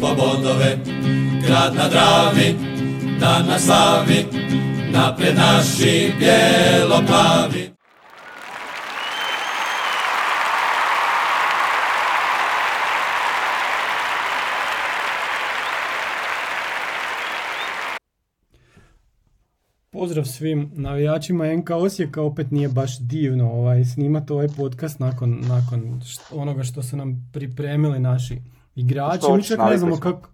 po bodove. Grad na Dravi, dan na slavi Napred naši bijelo-plavi Pozdrav svim navijačima NK Osijeka, opet nije baš divno ovaj, snimati ovaj podcast nakon, nakon št- onoga što su nam pripremili naši igrači. Mi čak ne znamo smo. kako...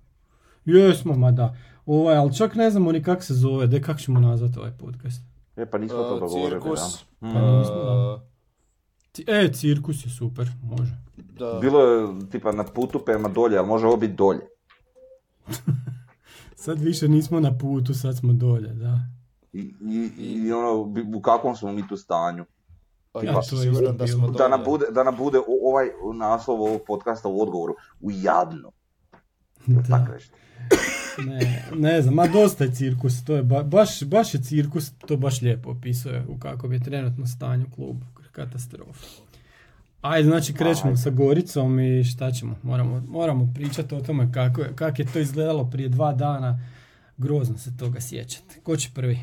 Jesmo, ma da. Ovaj, ali čak ne znamo ni kako se zove, de kako ćemo nazvati ovaj podcast. E, pa nismo to Uh, dogovorili, cirkus. da. Pa Mm. nismo, da. E, cirkus je super, može. Da. Bilo je tipa na putu prema dolje, ali može ovo biti dolje. Sad više nismo na putu, sad smo dolje, da. I, i, i ono, bi- u kakvom smo mi tu stanju. Pa Ja, sam siguran da smo Da nam bude, da nam bude ovaj naslov ovog podcasta u odgovoru. U jadno. Tako. Ne, ne znam, ma dosta je cirkus, to je ba- baš, baš je cirkus, to baš lijepo opisuje u kakvom je trenutno stanju klub, katastrofa. Ajde, znači krećemo Ajde. sa Goricom i šta ćemo, moramo, moramo pričati o tome kako je, kako je to izgledalo prije dva dana, grozno se toga sjećati. Ko će prvi?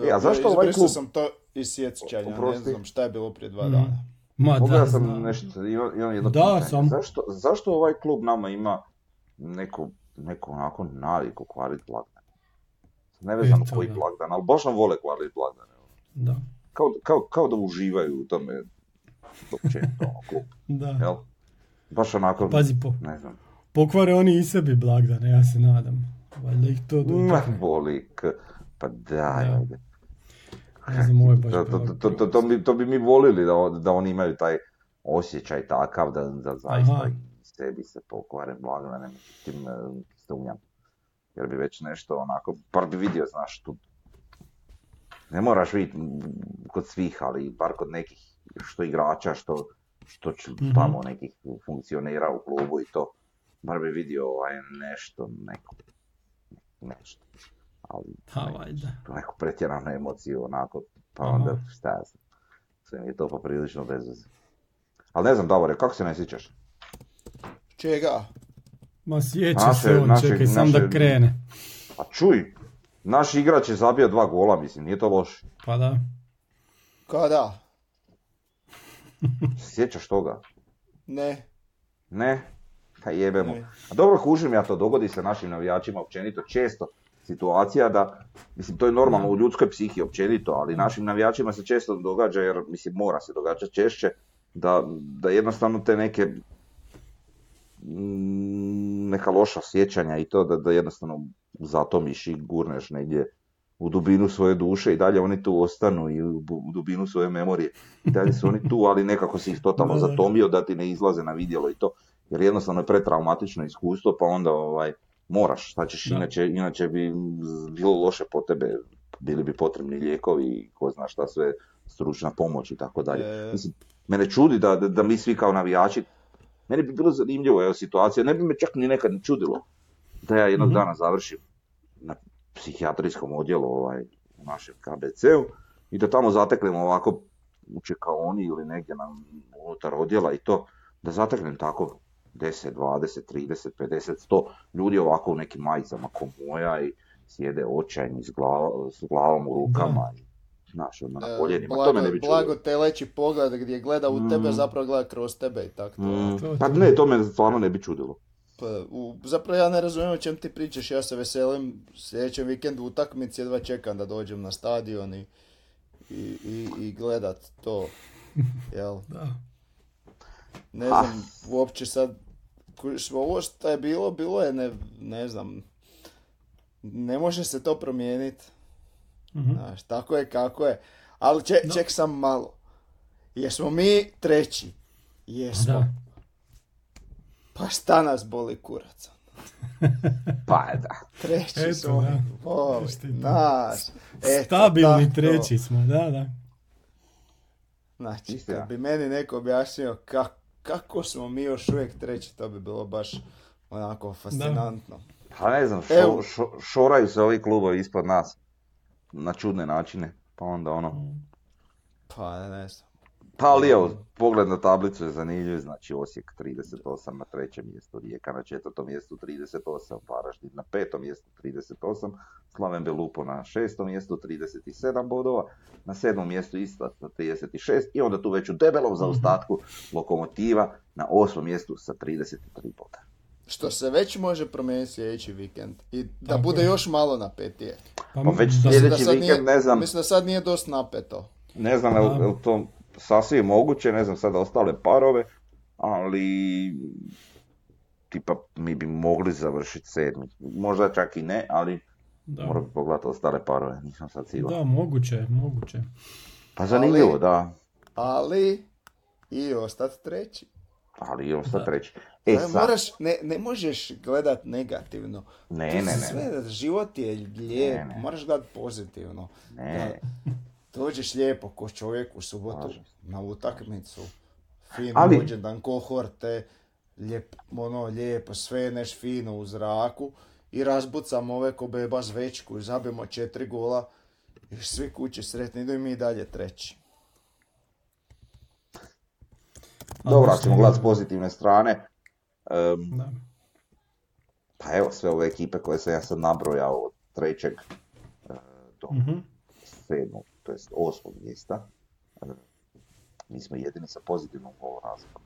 E, a zašto ovaj klub- sam to iz sjećanja, ne znam šta je bilo prije dva Mm. dana. Ma Pogledao da, sam znam. nešto, imam, jedno Da, pitanje. sam. Zašto, zašto ovaj klub nama ima neku, neku onako naviku kvarit blagdan? Ne znam Eto, koji da. blagdan, ali baš nam vole kvarit blagdane. Da, Kao, kao, kao da uživaju u tome općenito ono, klub, da. jel? Baš onako, Pazi, po, ne znam. pokvare oni i sebi blagdane, ja se nadam. Valjda ih to Ma, dotakne. boli, k... pa daj, Da. ajde. Ne znam, ovo je baš To, to, to, to, to, bi, to bi mi volili da, da oni imaju taj osjećaj takav da, da zaista Aha. sebi se pokvare blagdane, međutim e, sumnjam. Jer bi već nešto onako, bar bi vidio, znaš, tu ne moraš vidjeti kod svih, ali bar kod nekih što igrača, što, što Mhm. tamo nekih funkcionera u klubu i to, bar bi vidio ovaj nešto, neko, nešto. Ali Ha, valjda. neku pretjeranu emociju onako, pa Aha. onda šta ja znam, sve mi je to poprilično bez veze. Ali ne znam, Davore, kako se ne sjećaš? Čega? Ma sjeća Naše- se on, naše- čekaj sam da naše- krene. Pa čuj, naš igrač je zabio dva gola, mislim, nije to loše. Pa da. Kada? Sjećaš toga? Ne. Ne? Pa jebemo. Ne. A dobro, kužim ja to, dogodi se našim navijačima općenito često situacija da, mislim, to je normalno u ljudskoj psihi općenito, ali našim navijačima se često događa, jer, mislim, mora se događati češće, da, da jednostavno te neke mm, neka loša sjećanja i to da, da jednostavno zatomiš i gurneš negdje u dubinu svoje duše i dalje oni tu ostanu i u, dubinu svoje memorije. I dalje su oni tu, ali nekako si ih totalno zatomio da ti ne izlaze na vidjelo i to. Jer jednostavno je pretraumatično iskustvo, pa onda ovaj, moraš, šta ćeš, Da. inače, inače bi bilo loše po tebe, bili bi potrebni lijekovi i ko zna šta sve, stručna pomoć i tako dalje. E. Mislim, mene čudi da, da, da mi svi kao navijači, meni bi bilo zanimljivo evo, situacija, ne bi me čak ni nekad ni čudilo da ja jednog Mhm. dana završim na psihijatrijskom odjelu ovaj, u našem KBC-u i da tamo zateknem ovako u čekaoni ili negdje na, unutar odjela i to, da zateknem tako 10, 20, 30, 50, 100 ljudi ovako u nekim majicama ko moja i sjede očajni s, glav- s glavom u rukama i znaš, ono, na E, koljenima, to blago, me ne bi blago čudilo. teleći pogled gdje gleda u tebe, Mm. zapravo gleda kroz tebe i tako to. Mm, To- pa to- ne, to me stvarno ne bi čudilo. Pa, u, zapravo ja ne razumijem o čem ti pričaš, ja se veselim sljedećem vikendu utakmici, jedva čekam da dođem na stadion i, i, i, i gledat to, jel? Da. Ne znam, uopće sad, kužiš, ovo što je bilo, bilo je, ne, ne znam, ne može se to promijeniti, Mhm. znaš, tako je kako je, ali če, Da. ček sam malo, jesmo mi treći, jesmo, Da. pa šta nas boli kurac? Pa da. Treći Eto, smo, da. boli, nas, eto, Stabilni tako. treći smo, da, da. Znači, kad bi meni neko objasnio ka- kako smo mi još uvijek treći, to bi bilo baš onako fascinantno. Pa ne znam, Evo. šo, šo- šoraju se ovi klubovi ispod nas na čudne načine, pa onda ono. Pa ne znam. Pa ali evo, pogled na tablicu je zanimljiv, znači Osijek 38 na trećem mjestu, Rijeka na četvrtom mjestu 38, Varaždin na petom mjestu 38, Slaven Belupo na šestom mjestu 37 bodova, na sedmom mjestu Istra sa 36 i onda tu već u debelom zaostatku Lokomotiva na osmom mjestu sa 33 boda. Što se već može promijeniti sljedeći vikend. I da Tako bude je. još malo napetije. Pa, Pa već sljedeći vikend, nije, ne znam, Mislim da sad nije dosta napeto. ne znam je li to sasvim moguće, ne znam sada ostale parove, ali tipa mi bi mogli završiti sedmi. Možda čak i ne, ali da. moram pogledati ostale parove, nisam sad siguran. Da, moguće, moguće. Pa zanimljivo, Ali- da. Ali i ostati treći. Ali imam sad Da. reći. E E, sad, moraš, ne, ne možeš gledat negativno. ne, Tu ne, ne, Sve, život je lijep, Ne, ne. moraš gledat pozitivno. ne. Da dođeš lijepo ko čovjek u subotu Slažem na utakmicu, fin Ali- rođendan, kohorte, lijep, ono, lijepo, sve neš fino u zraku i razbucamo ove ko beba zvečku i zabijemo četiri gola i svi kući sretni, idu i mi dalje treći. Dobro, ako ćemo gledati s pozitivne strane, em, Da. pa evo sve ove ekipe koje sam ja sad nabrojao od trećeg e, do Mhm. sedmog, to jest osmog mjesta, e, mi smo jedini sa pozitivnom gol razlikom.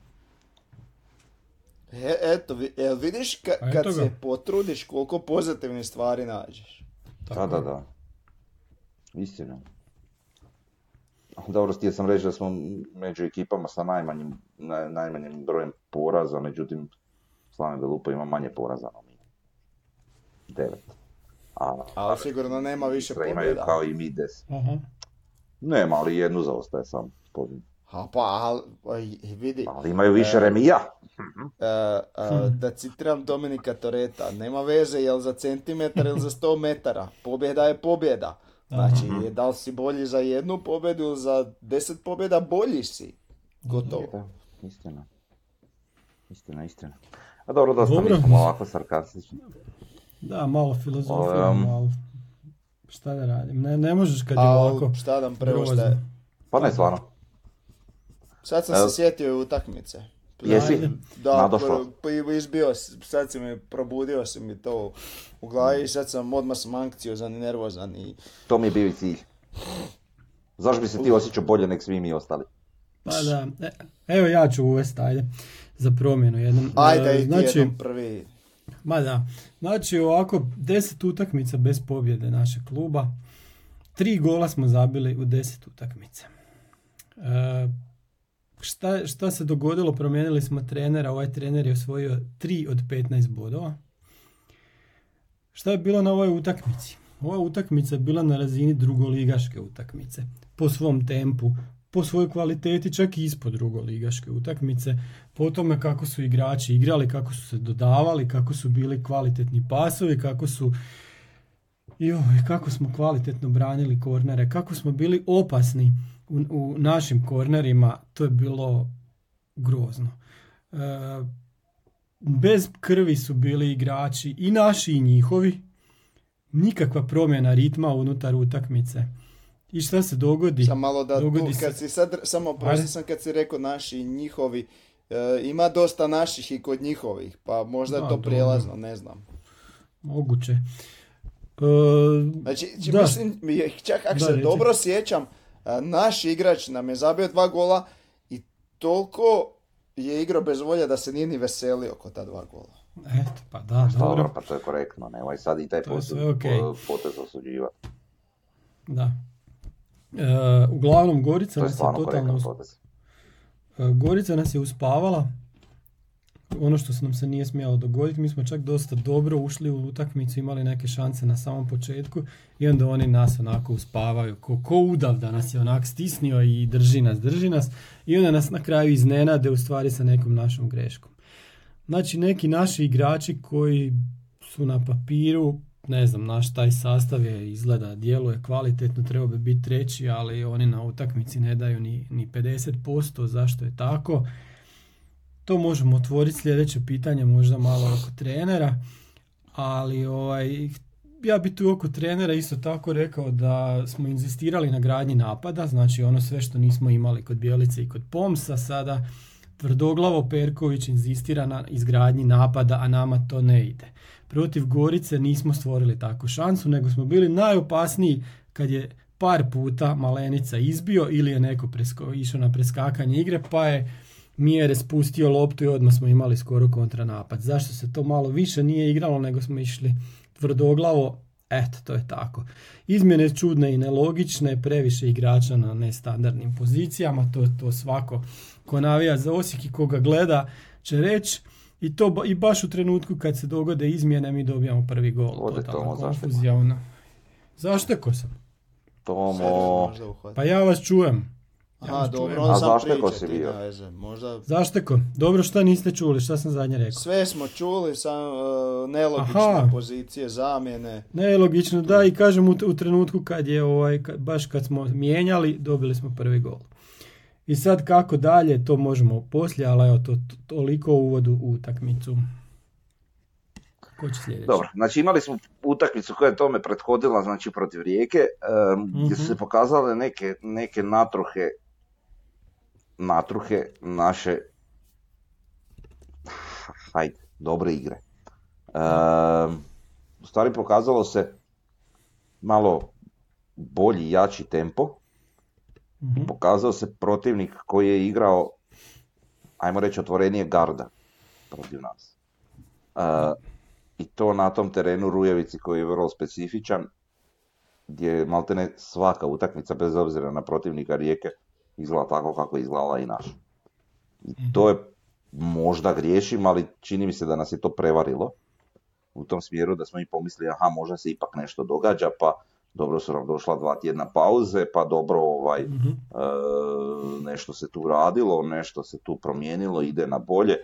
E, eto, vi- jel vidiš ka- kad ga. se potrudiš koliko pozitivnih stvari nađeš. Da, Tako da, je. da. Istina. Dobro, htio sam reći da smo među ekipama sa najmanjim, naj- najmanjim brojem poraza, međutim, Slaven Belupo ima manje poraza no mi. Devet. A, Ali sigurno nema više Istra imaju pobjeda. kao i mi des. Aha. Nema, ali jednu zaostaje sam. pobjedu. Ha pa, al, aj, vidi, Ali imaju više E, remija. e, e, da citiram Dominika Toreta, nema veze jel za centimetar ili za 100 metara, pobjeda je pobjeda. Znači, Mhm. da li si bolji za jednu pobjedu ili za 10 pobjeda, bolji si. Gotovo. Istina. Istina, istina. A dobro, dosta Dobro. mi smo ovako sarkastični. Da, malo filozofije, Um, malo... Šta da radim? Ne, ne možeš kad je A ovako šta nam preostaje? grozno. Pa ne, stvarno. Sad sam Evo. se sjetio i utakmice. Jesi? Da, Nadošlo. pa pa izbio, sad si mi, probudio si mi to u glavi i sad sam odmah sam anksiozan i nervozan i To mi je bio i cilj. Zašto bi se ti osjećao bolje nek svi mi ostali? Pa da, e, evo ja ću uvesti, ajde, za promjenu jednom. ajde E, i ti znači, jednom prvi. Ma da, znači ovako, deset utakmica bez pobjede našeg kluba, tri gola smo zabili u deset utakmica. E, šta, šta se dogodilo? Promijenili smo trenera, ovaj trener je osvojio 3 od 15 bodova. Šta je bilo na ovoj utakmici? Ova utakmica je bila na razini drugoligaške utakmice. Po svom tempu, po svojoj kvaliteti, čak i ispod drugoligaške utakmice. Po tome kako su igrači igrali, kako su se dodavali, kako su bili kvalitetni pasovi, kako su Joj, kako smo kvalitetno branili kornere, kako smo bili opasni u, u našim kornerima, to je bilo grozno. E, bez krvi su bili igrači i naši i njihovi. Nikakva promjena ritma unutar utakmice. I šta se dogodi? Sam malo da tu, Dogodi kad se- si sad, samo prošli Ajde. sam kad si rekao naši i njihovi, e, ima dosta naših i kod njihovih, pa možda je Da, to dobro. prijelazno, ne znam. Moguće. E, Znači, či- Da. mislim, je- čak ako Da, se dobro sjećam, a, naš igrač nam je zabio dva gola i toliko je igrao bez volje da se nije ni veselio kod ta dva gola. eto, pa da, Dobro, dobro. pa to je korektno, nemoj sad i taj je potez, potez osuđivati. Da. E, uglavnom, Gorica To nas je totalno... us- e, Gorica nas je uspavala. Ono što se nam se nije smjelo dogoditi, mi smo čak dosta dobro ušli u utakmicu, imali neke šanse na samom početku i onda oni nas onako uspavaju, ko, ko udav da nas je onak stisnio i drži nas, drži nas i onda nas na kraju iznenade u stvari sa nekom našom greškom. Znači neki naši igrači koji su na papiru, ne znam, naš taj sastav je izgleda, djeluje kvalitetno, trebao bi biti treći, ali oni na utakmici ne daju ni, ni 50%, zašto je tako? To možemo otvoriti sljedeće pitanje, možda malo oko trenera, ali ovaj, ja bi tu oko trenera isto tako rekao da smo inzistirali na gradnji napada, znači ono sve što nismo imali kod Bjelice i kod Pomsa, sada tvrdoglavo Perković inzistira na izgradnji napada, a nama to ne ide. Protiv Gorice nismo stvorili takvu šansu, nego smo bili najopasniji kad je par puta Malenica izbio ili je neko presko, išao na preskakanje igre, pa je Mjere spustio loptu i odmah smo imali skoro kontranapad. Zašto se to malo više nije igralo nego smo išli tvrdoglavo? Eto, to je tako. Izmjene čudne i nelogične, previše igrača na nestandardnim pozicijama, to to svako ko navija za Osijek i koga gleda će reći. I to i baš u trenutku kad se dogode izmjene mi dobijamo prvi gol. Ode Totalna Tomo, konfuzija. Ono. Zašto sam? Tomo. Pa ja vas čujem. Ja Aha, vas dobro, A sam zašto ko priča, si bio? Možda Zašteko, dobro šta niste čuli, šta sam zadnje rekao? sve smo čuli, sam uh, nelogične Aha. pozicije, zamjene. Nelogično, da, i kažem u, u trenutku kad je, ovaj, ka- baš kad smo mijenjali, dobili smo prvi gol. I sad kako dalje, to možemo poslije, ali evo, to, to- toliko uvodu u utakmicu. Ko će sljedeći? Dobro, znači imali smo utakmicu koja je tome prethodila, znači protiv Rijeke, em, gdje su Mhm. se pokazale neke, neke natruhe, natruhe naše, hajde, dobre igre. Em, u stvari pokazalo se malo bolji, jači tempo, Mhm. pokazao se protivnik koji je igrao, ajmo reći, otvorenije garda protiv nas. E, I to na tom terenu Rujevici koji je vrlo specifičan, gdje je maltene svaka utakmica, bez obzira na protivnika Rijeke, izgleda tako kako je izgledala i naša. I to je, možda griješim, ali čini mi se da nas je to prevarilo u tom smjeru da smo i pomislili, aha, možda se ipak nešto događa, pa dobro su nam došla dva tjedna pauze, pa dobro ovaj, Mhm. e, nešto se tu radilo, nešto se tu promijenilo, ide na bolje.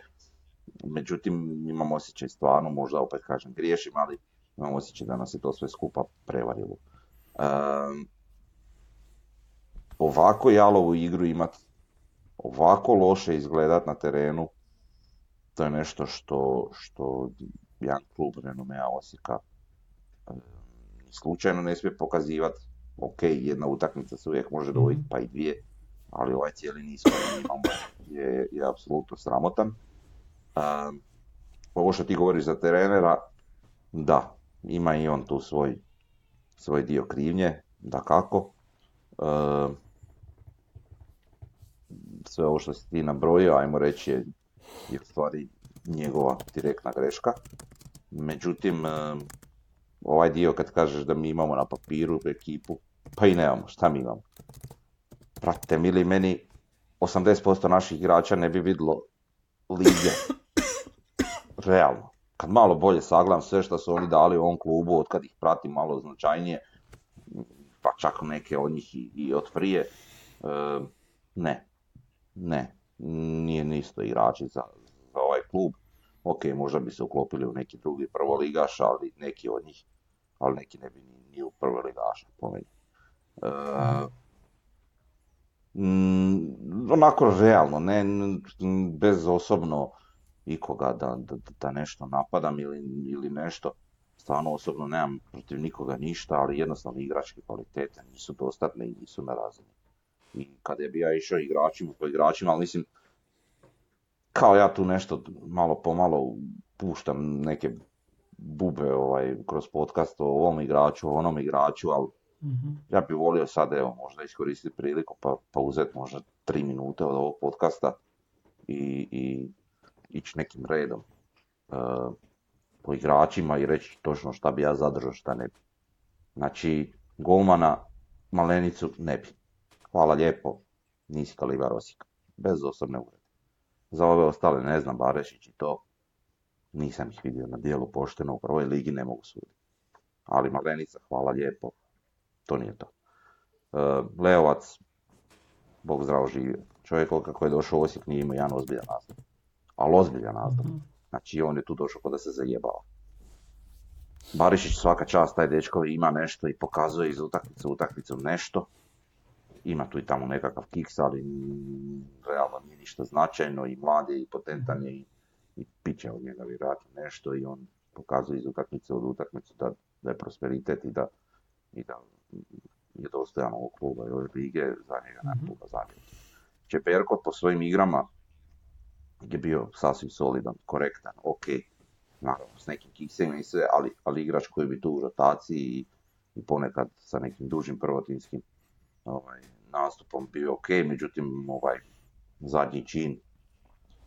Međutim, imam osjećaj stvarno, možda opet kažem griješim, ali imam osjećaj da nas je to sve skupa prevarilo. E, ovako jalovu igru imat, ovako loše izgledat na terenu, to je nešto što, što jedan klub renomea Osijeka e, slučajno ne smije pokazivati. Ok, jedna utakmica se uvijek može dogoditi, pa i dvije, ali ovaj cijeli niz koji imamo je, je apsolutno sramotan. Um, ovo što ti govoriš za trenera, da, ima i on tu svoj, svoj dio krivnje, da kako. sve ovo što si ti nabrojio, ajmo reći, je, je u stvari njegova direktna greška. Međutim, um, ovaj dio kad kažeš da mi imamo na papiru ekipu, pa i nemamo, šta mi imamo? Pratite, mili, meni 80% naših igrača ne bi vidlo lige. Realno. Kad malo bolje sagledam sve što su oni dali u ovom klubu, od kad ih pratim malo značajnije, pa čak neke od njih i, i od prije, e, ne. Ne. Nije nisto igrači za, za ovaj klub. Ok, možda bi se uklopili u neki drugi prvoligaš, ali neki od njih, ali neki ne bi ni, ni u prvoligaša, po meni. E, mm, onako realno, ne bez osobno ikoga da, da, da nešto napadam ili, ili nešto. Stvarno osobno nemam protiv nikoga ništa, ali jednostavno igračke kvalitete nisu dostatne i nisu na razini. I kad je bi ja išao igračima po igračima, ali mislim, kao ja tu nešto malo po malo puštam neke bube ovaj, kroz podcast o ovom igraču, o onom igraču, ali Mhm. ja bih volio sad evo možda iskoristiti priliku pa, pa uzeti možda tri minute od ovog podcasta i, i ići nekim redom e, po igračima i reći točno šta bi ja zadržao, šta ne bi. Znači, golmana Malenicu ne bi. Hvala lijepo, nisi kalibar Osijeka. Bez osobne uvrede. Za ove ostale ne znam, Barešić i to, nisam ih vidio na dijelu pošteno, u prvoj ligi ne mogu suditi. Ali Malenica, hvala lijepo, to nije to. E, Leovac, Bog zdravo živio. Čovjek kako je došao u Osijek nije imao jedan ozbiljan nastup. Ali ozbiljan nastup. Mhm. Znači on je tu došao kao da se zajebao. Barišić svaka čast, taj dečko ima nešto i pokazuje iz utakmice u utakmicu nešto. Ima tu i tamo nekakav kiks, ali realno nije ništa značajno i mlad je i potentan je i, i piće od njega vjerojatno nešto i on pokazuje iz utakmice od utakmicu da da je prosperitet i da, i da je dostojan ovog kluba i ove lige, za njega nema Mhm. kluba zabrinuti. Čeperko po svojim igrama je bio sasvim solidan, korektan, ok, naravno s nekim kiksima i sve, ali, ali igrač koji bi tu u rotaciji i, i ponekad sa nekim dužim prvotinskim ovaj, nastupom bio ok, međutim ovaj zadnji čin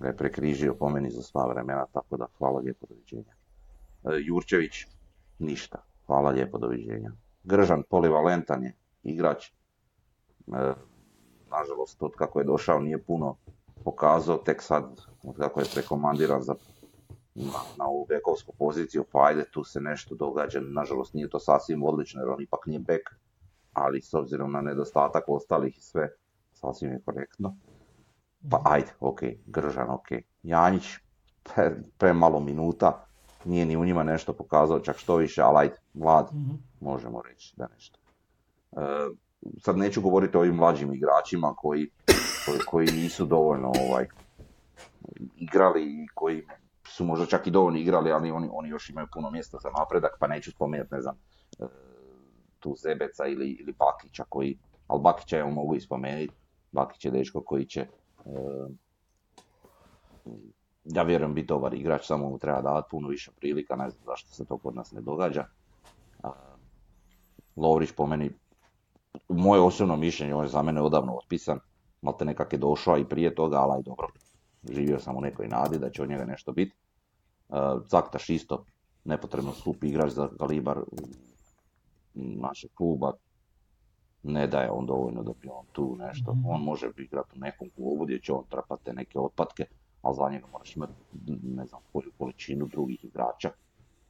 ga je prekrižio po meni za sva vremena, tako da hvala lijepo, doviđenja. E, Jurčević, ništa, hvala lijepo, doviđenja. Gržan, polivalentan je igrač, e, nažalost, od kako je došao nije puno pokazao, tek sad, od kako je prekomandiran za na, na ovu bekovsku poziciju, pa ajde, tu se nešto događa, nažalost nije to sasvim odlično, jer on ipak nije bek, ali s obzirom na nedostatak ostalih i sve, sasvim je korektno. Pa ajde, ok, Gržan, ok. Janjić, pre, premalo minuta, nije ni u njima nešto pokazao, čak što više, ali ajde, mlad, Mhm. možemo reći da nešto. E, sad neću govoriti o ovim mlađim igračima koji, koji, koji nisu dovoljno ovaj, igrali i koji su možda čak i dovoljno igrali, ali oni, oni još imaju puno mjesta za napredak, pa neću spomenuti, ne znam, e, tu Zebeca ili, ili Bakića koji, ali Bakića ja mogu i spomenuti, Bakić je dečko koji će, e, ja vjerujem biti dobar igrač, samo mu treba davati puno više prilika, ne znam zašto se to kod nas ne događa. A, Lovrić po meni, moje osobno mišljenje, on je za mene odavno otpisan, malte nekak je došao i prije toga, ali dobro, živio sam u nekoj nadi da će od njega nešto biti. Zaktaš isto, nepotrebno skup igrač za kalibar našeg kluba, ne daje on dovoljno da bi on tu nešto, Mhm. on može igrati u nekom klubu gdje će on trpati neke otpatke, ali za njega moraš imati ne znam koju količinu drugih igrača,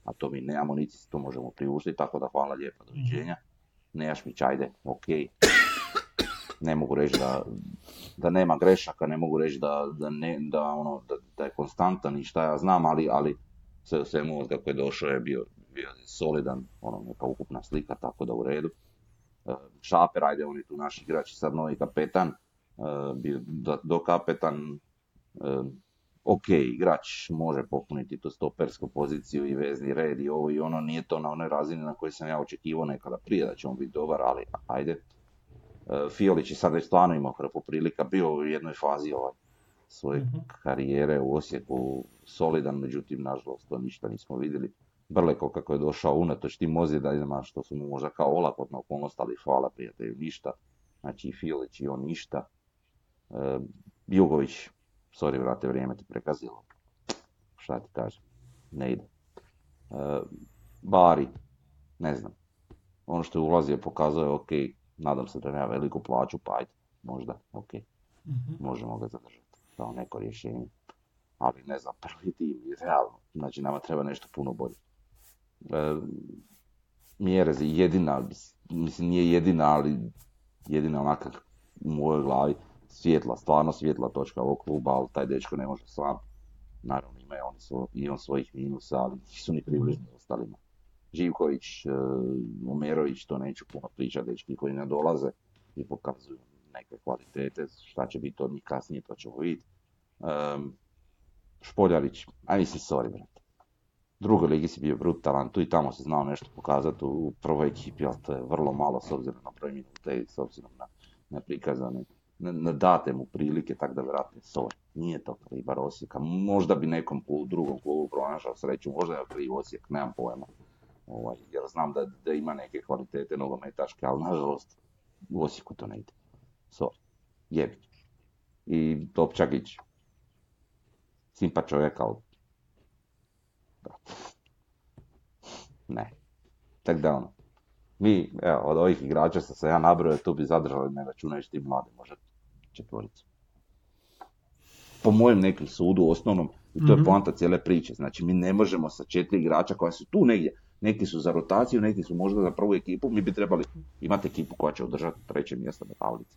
a to mi nemamo, niti si to možemo priuštiti, tako da hvala lijepa, doviđenja. Nejašmić, ajde, ok. Ne mogu reći da, da nema grešaka, ne mogu reći da, da, ne, da, ono, da, da je konstantan i šta ja znam, ali, ali sve u svemu od kako je došao je bio, bio je solidan, ono, neka ukupna slika, tako da u redu. E, Šaper, ajde, on je tu naš igrač i sad novi kapetan, e, bio do, kapetan, e, ok, igrač može popuniti tu stopersku poziciju i vezni red i ovo i ono, nije to na onoj razini na kojoj sam ja očekivao nekada prije da će on biti dobar, ali ajde. Fiolić je sad već stvarno imao hrpu prilika, bio u jednoj fazi ovaj, svoje Mhm. karijere u Osijeku solidan, međutim, nažalost, to ništa nismo vidjeli. Brleko kako je došao unatoč tim ozljedama što su mu možda kao olakotna okolnost, ali hvala prijatelju, ništa. Znači i Fiolić i on ništa. E, Jugović, sorry vrate, vrijeme te prekazilo. Šta ti kažem, ne ide. E, Bari, ne znam. Ono što je ulazio pokazao je ok, nadam se da nema veliku plaću, pa ajde, možda, ok, Mhm. možemo ga zadržati kao neko rješenje. Ali ne znam, prvi tim je realno, znači nama treba nešto puno bolje. E, Mjerez je jedina, mislim nije jedina, ali jedina onaka u mojoj glavi svjetla, stvarno svjetla točka ovog kluba, ali taj dečko ne može sam. Naravno ima on, i on svojih minusa, ali nisu ni približni ostalima. Živković, e, Omerović, to neću puno pričati, dečki koji ne dolaze i pokazuju neke kvalitete, šta će biti od njih kasnije, to ćemo vidjeti. Um, Špoljarić, a mislim, sorry, brate. Drugoj ligi si bio brutalan, tu i tamo se znao nešto pokazati u prvoj ekipi, ali to je vrlo malo s obzirom na broj minute i s obzirom na, na prikazane, na, na date mu prilike, tako da vjerojatno sorry, nije to kalibar Osijeka. Možda bi nekom u drugom klubu pronašao sreću, možda je kriv Osijek, nemam pojma. Ovaj, jer znam da, da ima neke kvalitete nogometaške, ali nažalost u Osijeku to ne ide. Sorry, jebi. I Topčagić, simpa čovjek, ali. Ne. Tek da ono. Mi, evo, od ovih igrača sam ja nabrojao, tu bi zadržali, ne računajući ti mladi, možda četvoricu. Po mojem nekom sudu, osnovnom, i to je Mhm. poanta cijele priče. Znači, mi ne možemo sa četiri igrača koja su tu negdje, neki su za rotaciju, neki su možda za prvu ekipu, mi bi trebali imati ekipu koja će održati treće mjesto na tablici.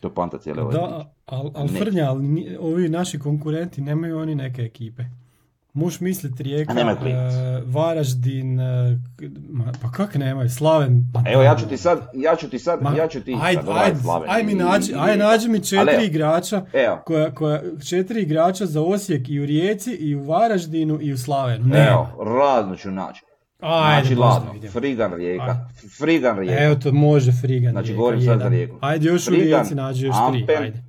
To je poanta cijele ove. Da, ali al Ne. Frnja, ali ovi naši konkurenti nemaju oni neke ekipe. Možeš misliti Rijeka, e, Varaždin, e, ma, pa kak nemaju, Slaven. pa Evo, ja ću ti sad, ja ću ti sad, Ma, ja ću ti... Ajde, sad ajde, Slaven aj mi nađi, aj nađi mi četiri Ali evo, igrača, Evo, koja, koja, četiri igrača za Osijek i u Rijeci i u Varaždinu i u Slavenu. Ne. evo, razno ću naći. Ajde, znači, ladno. Frigan Rijeka, Ajde. Frigan Rijeka. Evo to može Frigan. Znači, Rijeka, govorim sad za. Rijeku. Ajde, još u Frigan, Rijeci nađi još tri, Ampen. ajde.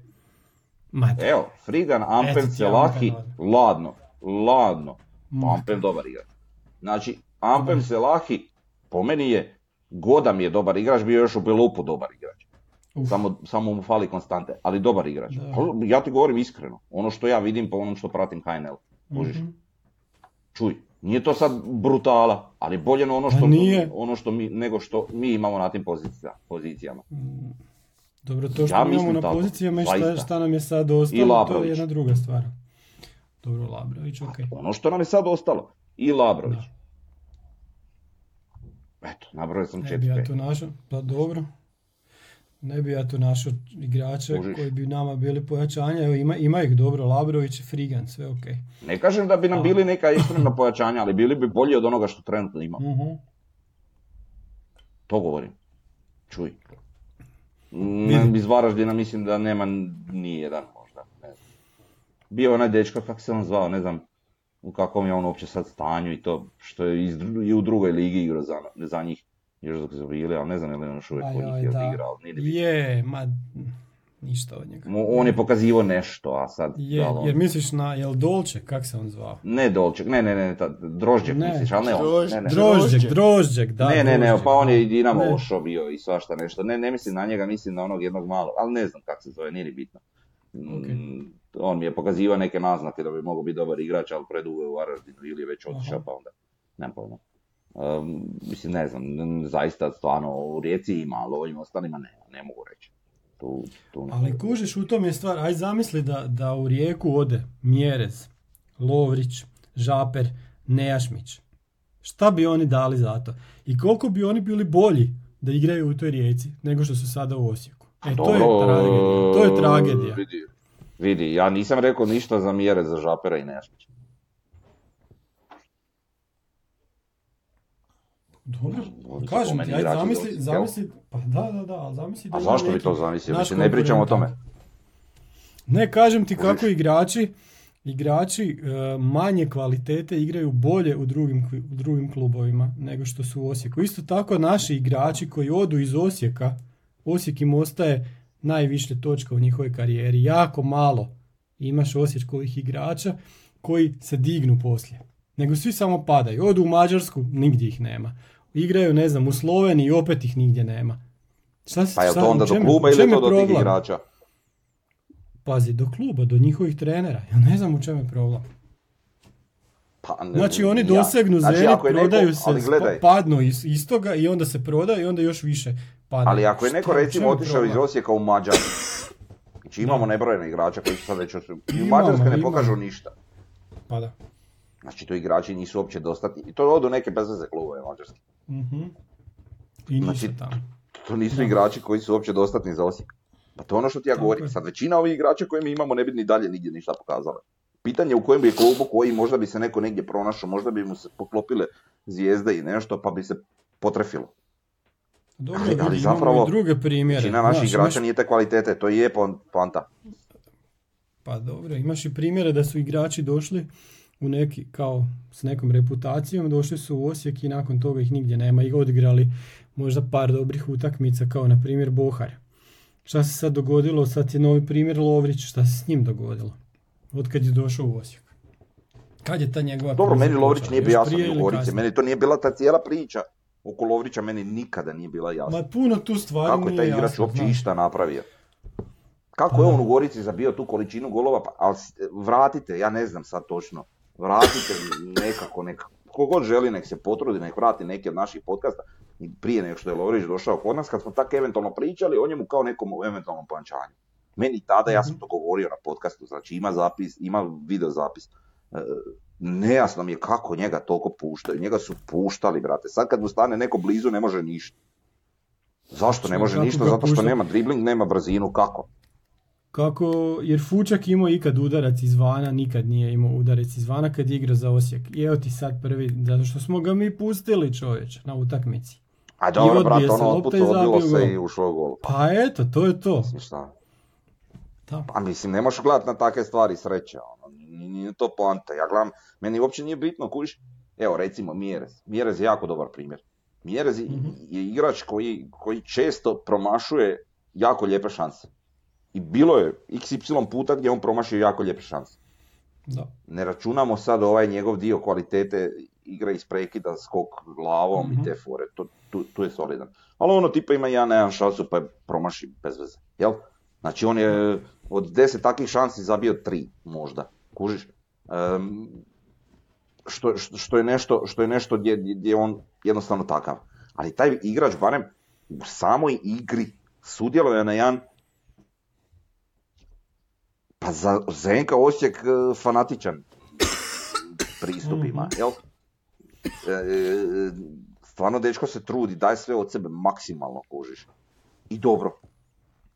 Ma, Evo, Frigan, Ampen, Ampen, ladno, ladno. Ma. Ampen dobar igrač. Znači, Dobar. Selahi, po meni je, Goda mi je dobar igrač, bio još u Belupu dobar igrač. Uf. Samo, samo mu fali konstante, ali dobar igrač. Da. Ja ti govorim iskreno, ono što ja vidim po onom što pratim HNL. Kužiš? Mhm. Čuj, nije to sad brutala, ali bolje no ono Pa što, nije. ono što mi, nego što mi imamo na tim pozicija- pozicijama. Dobro, to što Ja mi imamo na pozicijama i šta, nam je sad ostalo, to je jedna druga stvar. Dobro, Labrović, okej. Ono što nam je sad ostalo. I Labrović. Eto, nabrojao sam Ne bi ja četiri. tu našao, pa dobro. Ne bi ja tu našao igrače Kužiš. koji bi nama bili pojačanja. Evo, ima, ima ih dobro, Labrović i Frigan, sve okej. Ne kažem da bi nam bili neka ekstremna pojačanja, ali bili bi bolji od onoga što trenutno imamo. Mhm. To govorim. Čuj. Iz Varaždina mislim da nema ni jedan možda. Ne znam. Bio je onaj dečko, kako se on zvao, ne znam u kakvom je on uopće sad stanju i to što je iz, i u drugoj ligi igrao za, za njih. Još dok su bili, ali ne znam je li on još uvijek kod njih je igrao. Je, ma, ništa od njega. On je pokazivao nešto, a sad... Je, on- jer misliš na, jel Dolče, kak se on zvao? Ne Dolček, ne, ne, ne, ta, Drožđek Ne. misliš, ali ne on. Drož- Ne, ne. Drožđek, Drožđek. Da. ne, ne, ne, pa on je i. Dinamo ošo bio i svašta nešto. Ne, ne mislim na njega, mislim na onog jednog malog, ali ne znam kako se zove, nije ni bitno. Mm, Ok. On mi je pokazivao neke naznake da bi mogao biti dobar igrač, ali predugo je u Varaždinu ili je već otišao, pa onda, nemam pojma. Um, mislim, ne znam, zaista stvarno u Rijeci ima, ali ovim ostalima ne, ne mogu reći. Tu, tu ne Ali kužiš, u tom je stvar, aj zamisli da, da u rijeku ode Mjerez, Lovrić, Žaper, Nejašmić. Šta bi oni dali za to? I koliko bi oni bili bolji da igraju u toj rijeci nego što su sada u Osijeku? E, to je tragedija. To je tragedija. Vidi, ja nisam rekao ništa za mjere za Žapera i Nejašmića. Dobro, kažem ti, aj igrači zamisli, zamisli, pa da, da, da, ali zamisli da A zašto bi to zamislio? Mislim, ne pričamo o tome. Ne, kažem ti kako igrači, igrači e, manje kvalitete igraju bolje u drugim, u drugim klubovima nego što su u Osijeku. Isto tako naši igrači koji odu iz Osijeka, Osijek im ostaje najviše točka u njihovoj karijeri. Jako malo imaš osječkovih igrača koji se dignu poslije. Nego svi samo padaju. Odu u Mađarsku, nigdje ih nema. Igraju, ne znam, u Sloveniji, opet ih nigdje nema. Šta, Pa je to onda u do kluba ili to do tih igrača? Pazi, do kluba, do njihovih trenera. Ja ne znam u čemu je problem. Pa, ne- Znači oni ja. dosegnu Znači, Zenit, ako je neko- prodaju se, ali gledaj, padnu iz istoga i onda se prodaju i onda još više padaju. ali ako je neko recimo otišao iz? Osijeka u Mađarsku, znači imamo nebrojene igrača koji su sad već. I u Mađarskoj ne imamo. pokažu ništa. Pa da. Znači to igrači nisu uopće dostatni. I to odu neke bezveze klubove mađarske. Mhm. I nisu Znači, tamo. To nisu Da. igrači koji su uopće dostatni za Osijek. Pa to je ono što ti ja govorim. Sad većina ovih igrača koje mi imamo ne bi ni dalje nigdje ništa pokazale. Pitanje u kojem bi je klubu koji možda bi se neko negdje pronašao, možda bi mu se poklopile zvijezde i nešto pa bi se potrefilo. Dobro, ali- ali zapravo i druge primjere. Većina naših igrača imaš- nije te kvalitete, to je poanta. Pa dobro, imaš i primjere da su igrači došli u neki, kao s nekom reputacijom, došli su u Osijek i nakon toga ih nigdje nema i odigrali možda par dobrih utakmica, kao na primjer Bohar. Šta se sad dogodilo? Sad je novi primjer Lovrić, šta se s njim dogodilo? Od kad je došao u Osijek. Kad je ta njegova Dobro, meni Lovrić nije bio kasnije? meni to nije bila ta cijela priča. Oko Lovrića meni nikada nije bila jasna. Ma puno tu stvari Kako je taj igrač jasno, uopće išta napravio? Kako Pa je da. on u Gorici zabio tu količinu golova? Pa, ali vratite, ja ne znam sad točno. Vratite nekako, nekako. Kogod želi nek se potrudi, nek vrati neki od naših podcasta prije nego što je Lovrić došao kod nas, kad smo tako eventualno pričali o njemu kao nekom eventualnom pojačanju. Meni tada, ja sam to govorio na podcastu, znači ima zapis, ima video zapis. Nejasno mi je kako njega toliko puštaju. Njega su puštali, brate. Sad kad mu stane neko blizu ne može ništa. Zašto ne može ništa? Zato što nema dribling, nema brzinu, kako? Kako, jer Fučak imao ikad udarac izvana, nikad nije imao udarac izvana kad je igrao za Osijek. I evo ti sad prvi, zato što smo ga mi pustili čovječ na utakmici. A dobro, se ono otput odbilo se i ušlo u gol. Pa eto, to je to. Mislim šta? Da. Pa mislim, ne možeš gledati na takve stvari sreće. Ono. Nije to poanta. Ja gledam, meni uopće nije bitno, kužiš, Evo recimo Mjerez. Mjerez je jako dobar primjer. Mjerez je- je igrač koji, koji često promašuje jako lijepe šanse. I bilo je XY puta gdje on promašio jako lijepe šanse. Da. Ne računamo sad ovaj njegov dio kvalitete igra iz prekida, skok glavom Mhm. i te fore, to, tu, tu je solidan. Ali ono tipa ima jedan jedan šansu pa je promaši bez veze, jel? Znači on je od deset takvih šansi zabio tri možda, kužiš? Em, što, što, je nešto, što je nešto gdje, gdje je on jednostavno takav. Ali taj igrač barem u samoj igri sudjeluje na jedan pa za Zenka Osijek e, fanatičan pristup ima, jel? E, e, stvarno dečko se trudi, daj sve od sebe maksimalno kužiš. I dobro.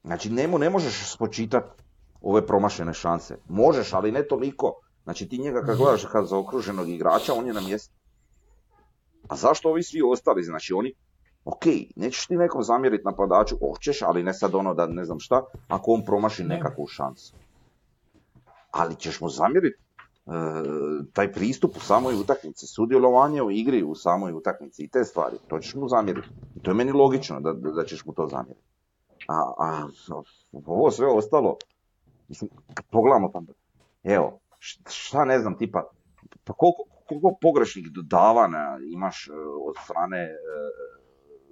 Znači njemu ne možeš spočitati ove promašene šanse. Možeš, ali ne toliko. Znači ti njega kad gledaš kad za okruženog igrača, on je na mjestu. A zašto ovi svi ostali? Znači oni, ok, nećeš ti nekom zamjeriti napadaču, hoćeš, ali ne sad ono da ne znam šta, ako on promaši Ne. nekakvu šansu. Ali ćeš mu zamjeriti e, taj pristup u samoj utakmici, sudjelovanje u igri u samoj utakmici i te stvari, to ćeš mu zamjeriti. I to je meni logično da, da, da ćeš mu to zamjeriti. A, a ovo sve ostalo, mislim, kad pogledamo pa, evo, šta ne znam, tipa, pa koliko, koliko pogrešnih dodavanja imaš e, od strane e,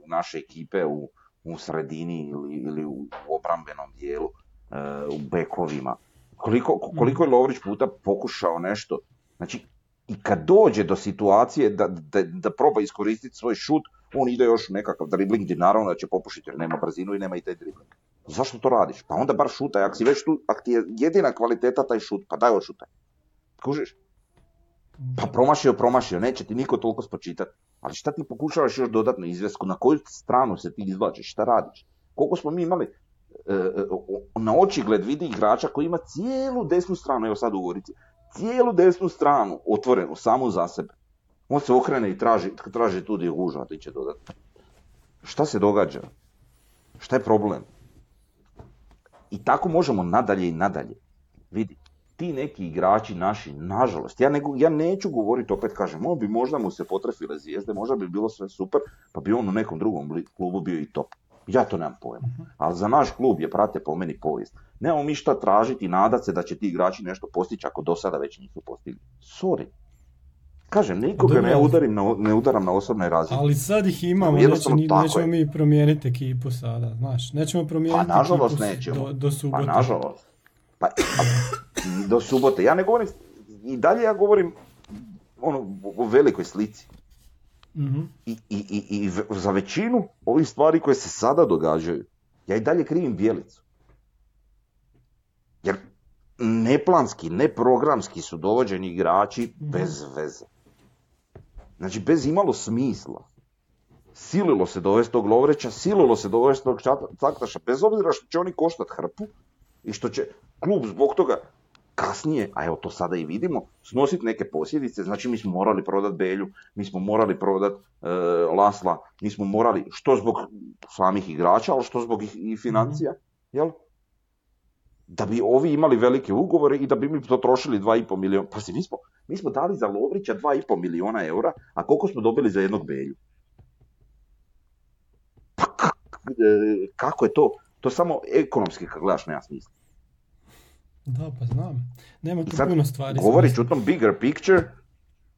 naše ekipe u, u sredini ili, ili u obrambenom dijelu, e, u bekovima. Koliko, koliko je Lovrić puta pokušao nešto, znači, i kad dođe do situacije da, da, da proba iskoristiti svoj šut, on ide još nekakav dribling gdje naravno da će popušiti jer nema brzinu i nema i taj dribling. Zašto to radiš? Pa onda bar šutaj, ako si već tu, ako ti je jedina kvaliteta taj šut, pa daj odšutaj. Kužiš? Pa promašio, promašio, neće ti niko toliko spočitati. Ali šta ti pokušavaš još dodatno izvesku, na koju stranu se ti izvlačiš, šta radiš? Koliko smo mi imali e, e, na očigled vidi igrača koji ima cijelu desnu stranu, evo sad u Gorici, cijelu desnu stranu otvorenu, samo za sebe. On se okrene i traži, traži tu gdje je gužva, ti će dodati. Šta se događa? Šta je problem? I tako možemo nadalje i nadalje. Vidi, ti neki igrači naši, nažalost, ja, nego, ja neću govoriti, opet kažem, on bi možda mu se potrefile zvijezde, možda bi bilo sve super, pa bi on u nekom drugom klubu bio i top. Ja to nemam pojma. Ali za naš klub je, prate, po meni povijest. Nemamo mi šta tražiti i nadat se da će ti igrači nešto postići ako do sada već nisu postigli. Sorry. Kažem, nikoga ne, udarim na, ne udaram na osobnoj razini. Ali sad ih imamo, neće, tako nećemo je. mi promijeniti ekipu sada, znaš. Nećemo promijeniti Pa nažalost ekipu nećemo. do, do Pa subote. nažalost. Pa, a, do subote. Ja ne govorim, i dalje ja govorim ono, o velikoj slici. Mhm. I, i, i, i za većinu ovih stvari koje se sada događaju, ja i dalje krivim Bjelicu. Jer neplanski, neprogramski su dovođeni igrači bez veze. Znači, bez imalo smisla. Sililo se dovesti tog Lovreća, sililo se dovesti tog Caktaša, bez obzira što će oni koštat hrpu i što će klub zbog toga kasnije, a evo to sada i vidimo, snositi neke posljedice, znači mi smo morali prodati Belju, mi smo morali prodati e, Lasla, mi smo morali, što zbog samih igrača, ali što zbog i, i financija, jel? Da bi ovi imali velike ugovore i da bi mi to trošili 2,5 milijuna. Pa mi smo, mi smo dali za Lovrića 2,5 milijuna eura, a koliko smo dobili za jednog Belju? Pa kak- e, kako je to? To samo ekonomski kad gledaš nema smisla. Da, pa znam. Nema tu sad, puno stvari. govoreći smisla. o tom bigger picture,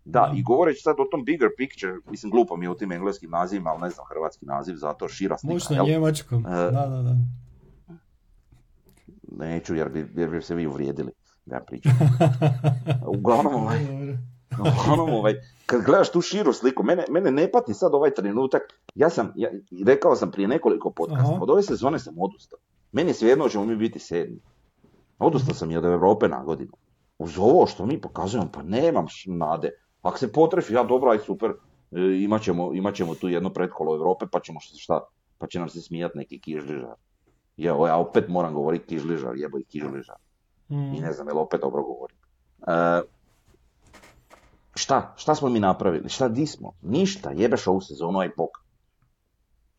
da, Da. i govoreći sad o tom bigger picture, mislim glupo mi je u tim engleskim nazivima, ali ne znam hrvatski naziv, zato šira slika, na jel? njemačkom. E, Da, da, da. Neću jer bi, jer bi se vi uvrijedili da ja pričam. Uglavnom, ovaj, uglavnom, ovaj, kad gledaš tu širu sliku, mene, mene ne pati sad ovaj trenutak, ja sam, ja, rekao sam prije nekoliko podcasta, Aha. od ove sezone sam odustao. Meni je svejedno ćemo mi biti sedmi. Odustao sam i od Europe na godinu. Uz ovo što mi pokazujemo, pa nemam nade. Ako se potrefi, ja dobro, aj super, e, imat ćemo, imat ćemo tu jedno pretkolo Europe, pa ćemo šta, pa će nam se smijat neki kižližar. Evo, ja opet moram govoriti kižližar, jebo i kižližar. Mm. I ne znam, jel opet dobro govorim. E, šta? Šta smo mi napravili? Šta di smo? Ništa, jebeš ovu sezonu, aj bok.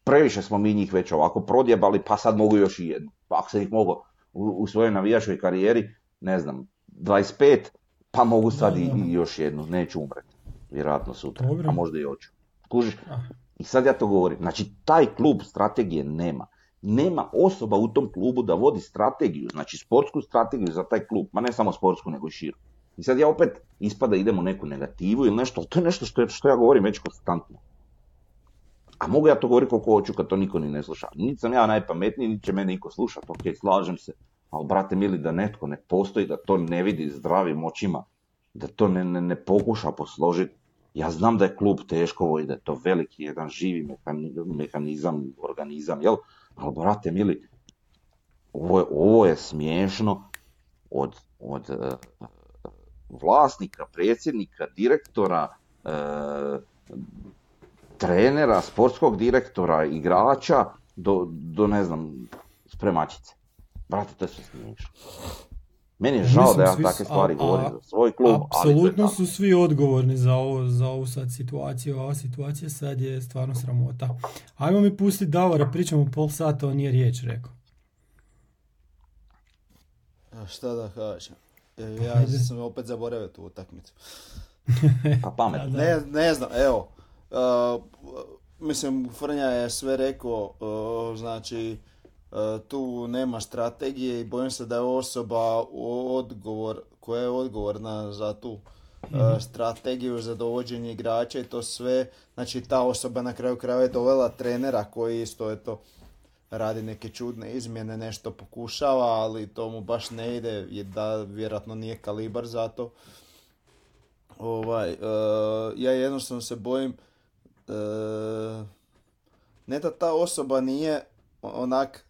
Previše smo mi njih već ovako prodjebali, pa sad mogu još i jednu. Pa ako sam ih mogao u, u svojoj navijačkoj karijeri, ne znam, 25, pa mogu sad Da, da. i još jednu, neću umreti. Vjerojatno sutra, Dobro. a možda i hoću. Kužiš? Ah. I sad ja to govorim. Znači, taj klub strategije nema. Nema osoba u tom klubu da vodi strategiju, znači sportsku strategiju za taj klub, ma ne samo sportsku, nego i širu. I sad ja opet ispada idem u neku negativu ili nešto, ali to je nešto što, što ja govorim već konstantno. A mogu ja to govoriti koliko hoću kad to niko ni ne sluša. Niti sam ja najpametniji, niti će mene niko slušati, ok, slažem se. Ali brate mili da netko ne postoji, da to ne vidi zdravim očima, da to ne, ne, ne pokuša posložiti. Ja znam da je klub teško i da je to veliki jedan živi mehani- mehanizam, organizam, jel? Ali brate mili, ovo je, ovo je smiješno od, od eh, vlasnika, predsjednika, direktora, eh, trenera, sportskog direktora, igrača, do, do ne znam, spremačice. Brate, to je sve smiješno. Meni je žao Mislim, da ja svi takve su- stvari a- govorim a- za svoj klub, Apsolutno su svi odgovorni za, ovo, za ovu sad situaciju. Ova situacija sad je stvarno sramota. Ajmo mi pustiti Davora, pričamo pol sata, on nije riječ rekao. A šta da kažem? E, Ja Ajde. sam opet zaboravio tu utakmicu. Pa pametno. Ne, ne znam, evo. uh, mislim, Frnja je sve rekao, uh, znači, uh, tu nema strategije i bojim se da je osoba odgovor, koja je odgovorna za tu uh, strategiju za dovođenje igrača i to sve. Znači, ta osoba na kraju krajeva je dovela trenera koji isto, eto, radi neke čudne izmjene, nešto pokušava, ali to mu baš ne ide, je da vjerojatno nije kalibar za to. Ovaj, e, ja jednostavno se bojim e, ne da ta osoba nije onak,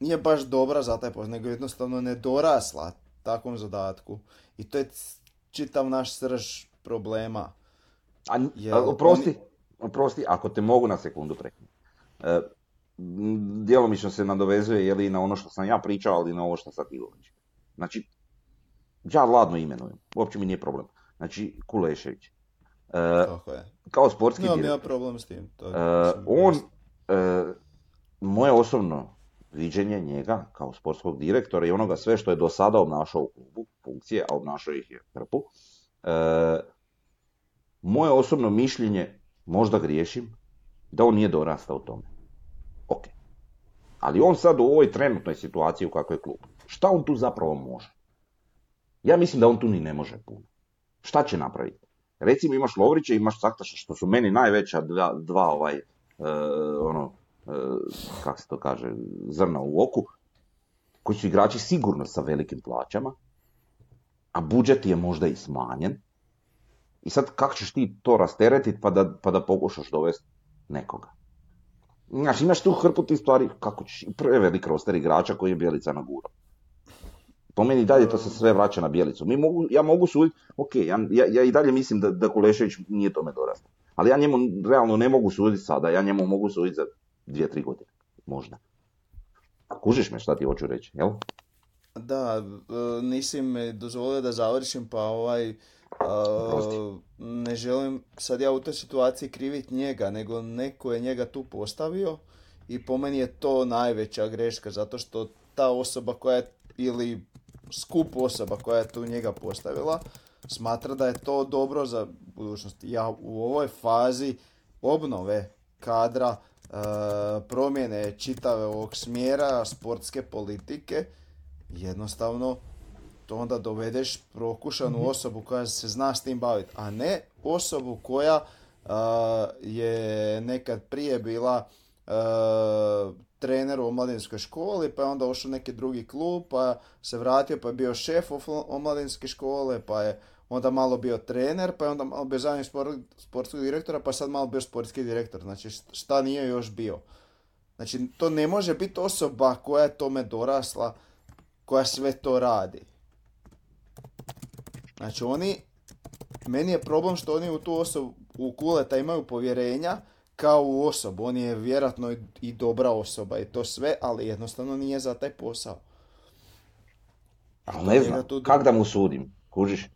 nije baš dobra za taj posao, nego jednostavno ne dorasla takvom zadatku. I to je čitav naš srž problema. A, a, oprosti, oni- oprosti, ako te mogu na sekundu prekinuti. E, djelomično se nadovezuje je li na ono što sam ja pričao, ali i na ovo što sad ti govoriš. Znači, ja Vladno imenujem, uopće mi nije problem. Znači, Kulešević. E, Tako je. kao sportski ja direktor. problem s tim. To je, E, on, e, moje osobno viđenje njega kao sportskog direktora i onoga sve što je do sada obnašao u klubu, funkcije, a obnašao ih je hrpu, e, moje osobno mišljenje, možda griješim, da on nije dorastao tome. Ok. Ali on sad u ovoj trenutnoj situaciji u kakvoj je klub, šta on tu zapravo može? Ja mislim da on tu ni ne može puno. Šta će napraviti? Recimo imaš Lovrića, imaš Saktaša, što su meni najveća dva, dva ovaj, e, ono, kako se to kaže, zrna u oku, koji su igrači sigurno sa velikim plaćama, a budžet je možda i smanjen. I sad kako ćeš ti to rasteretiti pa da, pa da pokušaš dovesti nekoga? Znaš, imaš tu hrpu tih stvari, kako ćeš, prevelik roster igrača koji je Bjelica nagurao. Po meni dalje to se sve vraća na Bjelicu. Mi mogu, ja mogu suditi, ok, ja, ja, ja i dalje mislim da, da Kulešević nije tome dorastao. Ali ja njemu realno ne mogu suditi sada, ja njemu mogu suditi za dvije, tri godine. Možda. Kužiš me šta ti hoću reći, jel? Da, e, nisi me dozvolio da završim, pa ovaj, e, Oprosti. ne želim sad ja u toj situaciji krivit njega, nego neko je njega tu postavio i po meni je to najveća greška, zato što ta osoba koja je, ili skup osoba koja je tu njega postavila, smatra da je to dobro za budućnost. Ja u ovoj fazi obnove kadra, e, promjene čitave ovog smjera sportske politike, jednostavno to onda dovedeš prokušanu osobu koja se zna s tim baviti, a ne osobu koja a, je nekad prije bila a, trener u omladinskoj školi, pa je onda ušao u neki drugi klub, pa se vratio, pa je bio šef omladinske škole, pa je onda malo bio trener, pa je onda malo bio zamjenik spor- sportskog direktora, pa sad malo bio sportski direktor. Znači šta nije još bio. Znači to ne može biti osoba koja je tome dorasla, koja sve to radi. Znači oni, meni je problem što oni u tu osobu, u Kuleta imaju povjerenja kao u osobu. On je vjerojatno i- dobra osoba i to sve, ali jednostavno nije za taj posao. Ali ne znam, tu- kak da mu sudim, kužiš?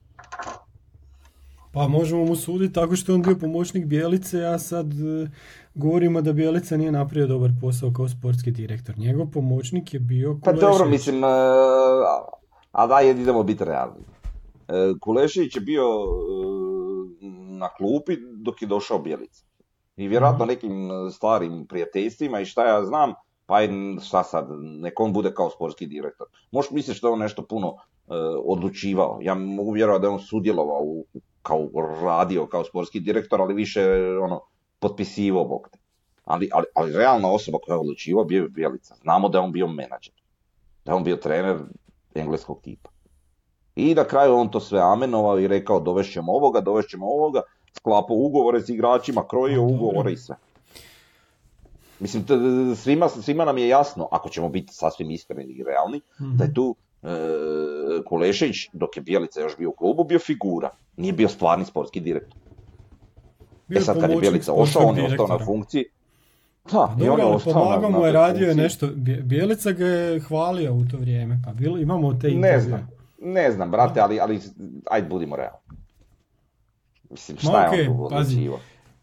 Pa možemo mu suditi tako što je on bio pomoćnik Bijelice, a sad e, govorimo da Bijelica nije napravio dobar posao kao sportski direktor. Njegov pomoćnik je bio Pa dobro, mislim, e, a, a daj, idemo biti realni. E, Kulešević je bio e, na klupi dok je došao Bjelica. I vjerojatno nekim starim prijateljstvima i šta ja znam, pa je, šta sad, nek on bude kao sportski direktor. Možeš misliti što je on nešto puno odlučivao. Ja mogu vjerovati da je on sudjelovao kao radio kao sportski direktor, ali više ono, potpisivao bog Ali, ali, ali realna osoba koja je odlučivao bio je Bjelica. Znamo da je on bio menadžer. Da je on bio trener engleskog tipa. I na kraju on to sve amenovao i rekao dovešćemo ovoga, dovešćemo ovoga, sklapao ugovore s igračima, krojio ugovore i sve. Mislim, svima, svima nam je jasno, ako ćemo biti sasvim iskreni i realni, da je tu e, Kulešević, dok je Bjelica još bio u klubu, bio figura. Nije bio stvarni sportski direktor. Bio e sad kad je Bjelica ošao, on je ostao na funkciji. Da, pa i on je ostao pomagao mu je radio je nešto, Bjelica ga je hvalio u to vrijeme, pa bilo, imamo te intervjue. Ne znam, ne znam, brate, ali, ali ajde budimo realni. Mislim, šta Ma, okay, je on pazi,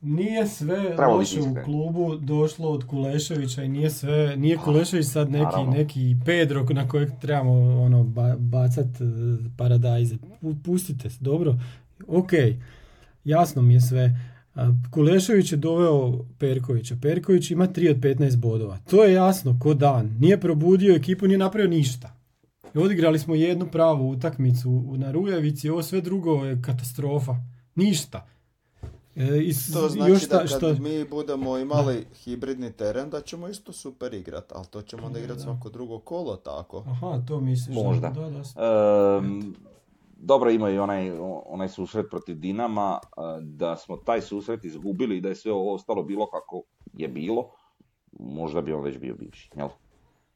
nije sve loše u klubu došlo od Kuleševića i nije sve, nije Kulešević sad neki, neki Pedro na kojeg trebamo ono, ba, bacat e, paradajze. Pustite se, dobro, ok, jasno mi je sve. Kulešević je doveo Perkovića. Perković ima 3 od 15 bodova. To je jasno, ko dan. Nije probudio ekipu, nije napravio ništa. odigrali smo jednu pravu utakmicu na Rujevici, ovo sve drugo je katastrofa. Ništa. E, to znači još da kad mi budemo imali hibridni teren da ćemo isto super igrat, ali to ćemo onda igrati svako drugo kolo tako. Aha, to misliš. Možda. Da, da, dobro ima i onaj, onaj susret protiv Dinama, e, da smo taj susret izgubili i da je sve ovo ostalo bilo kako je bilo, možda bi on već bio bivši, jel?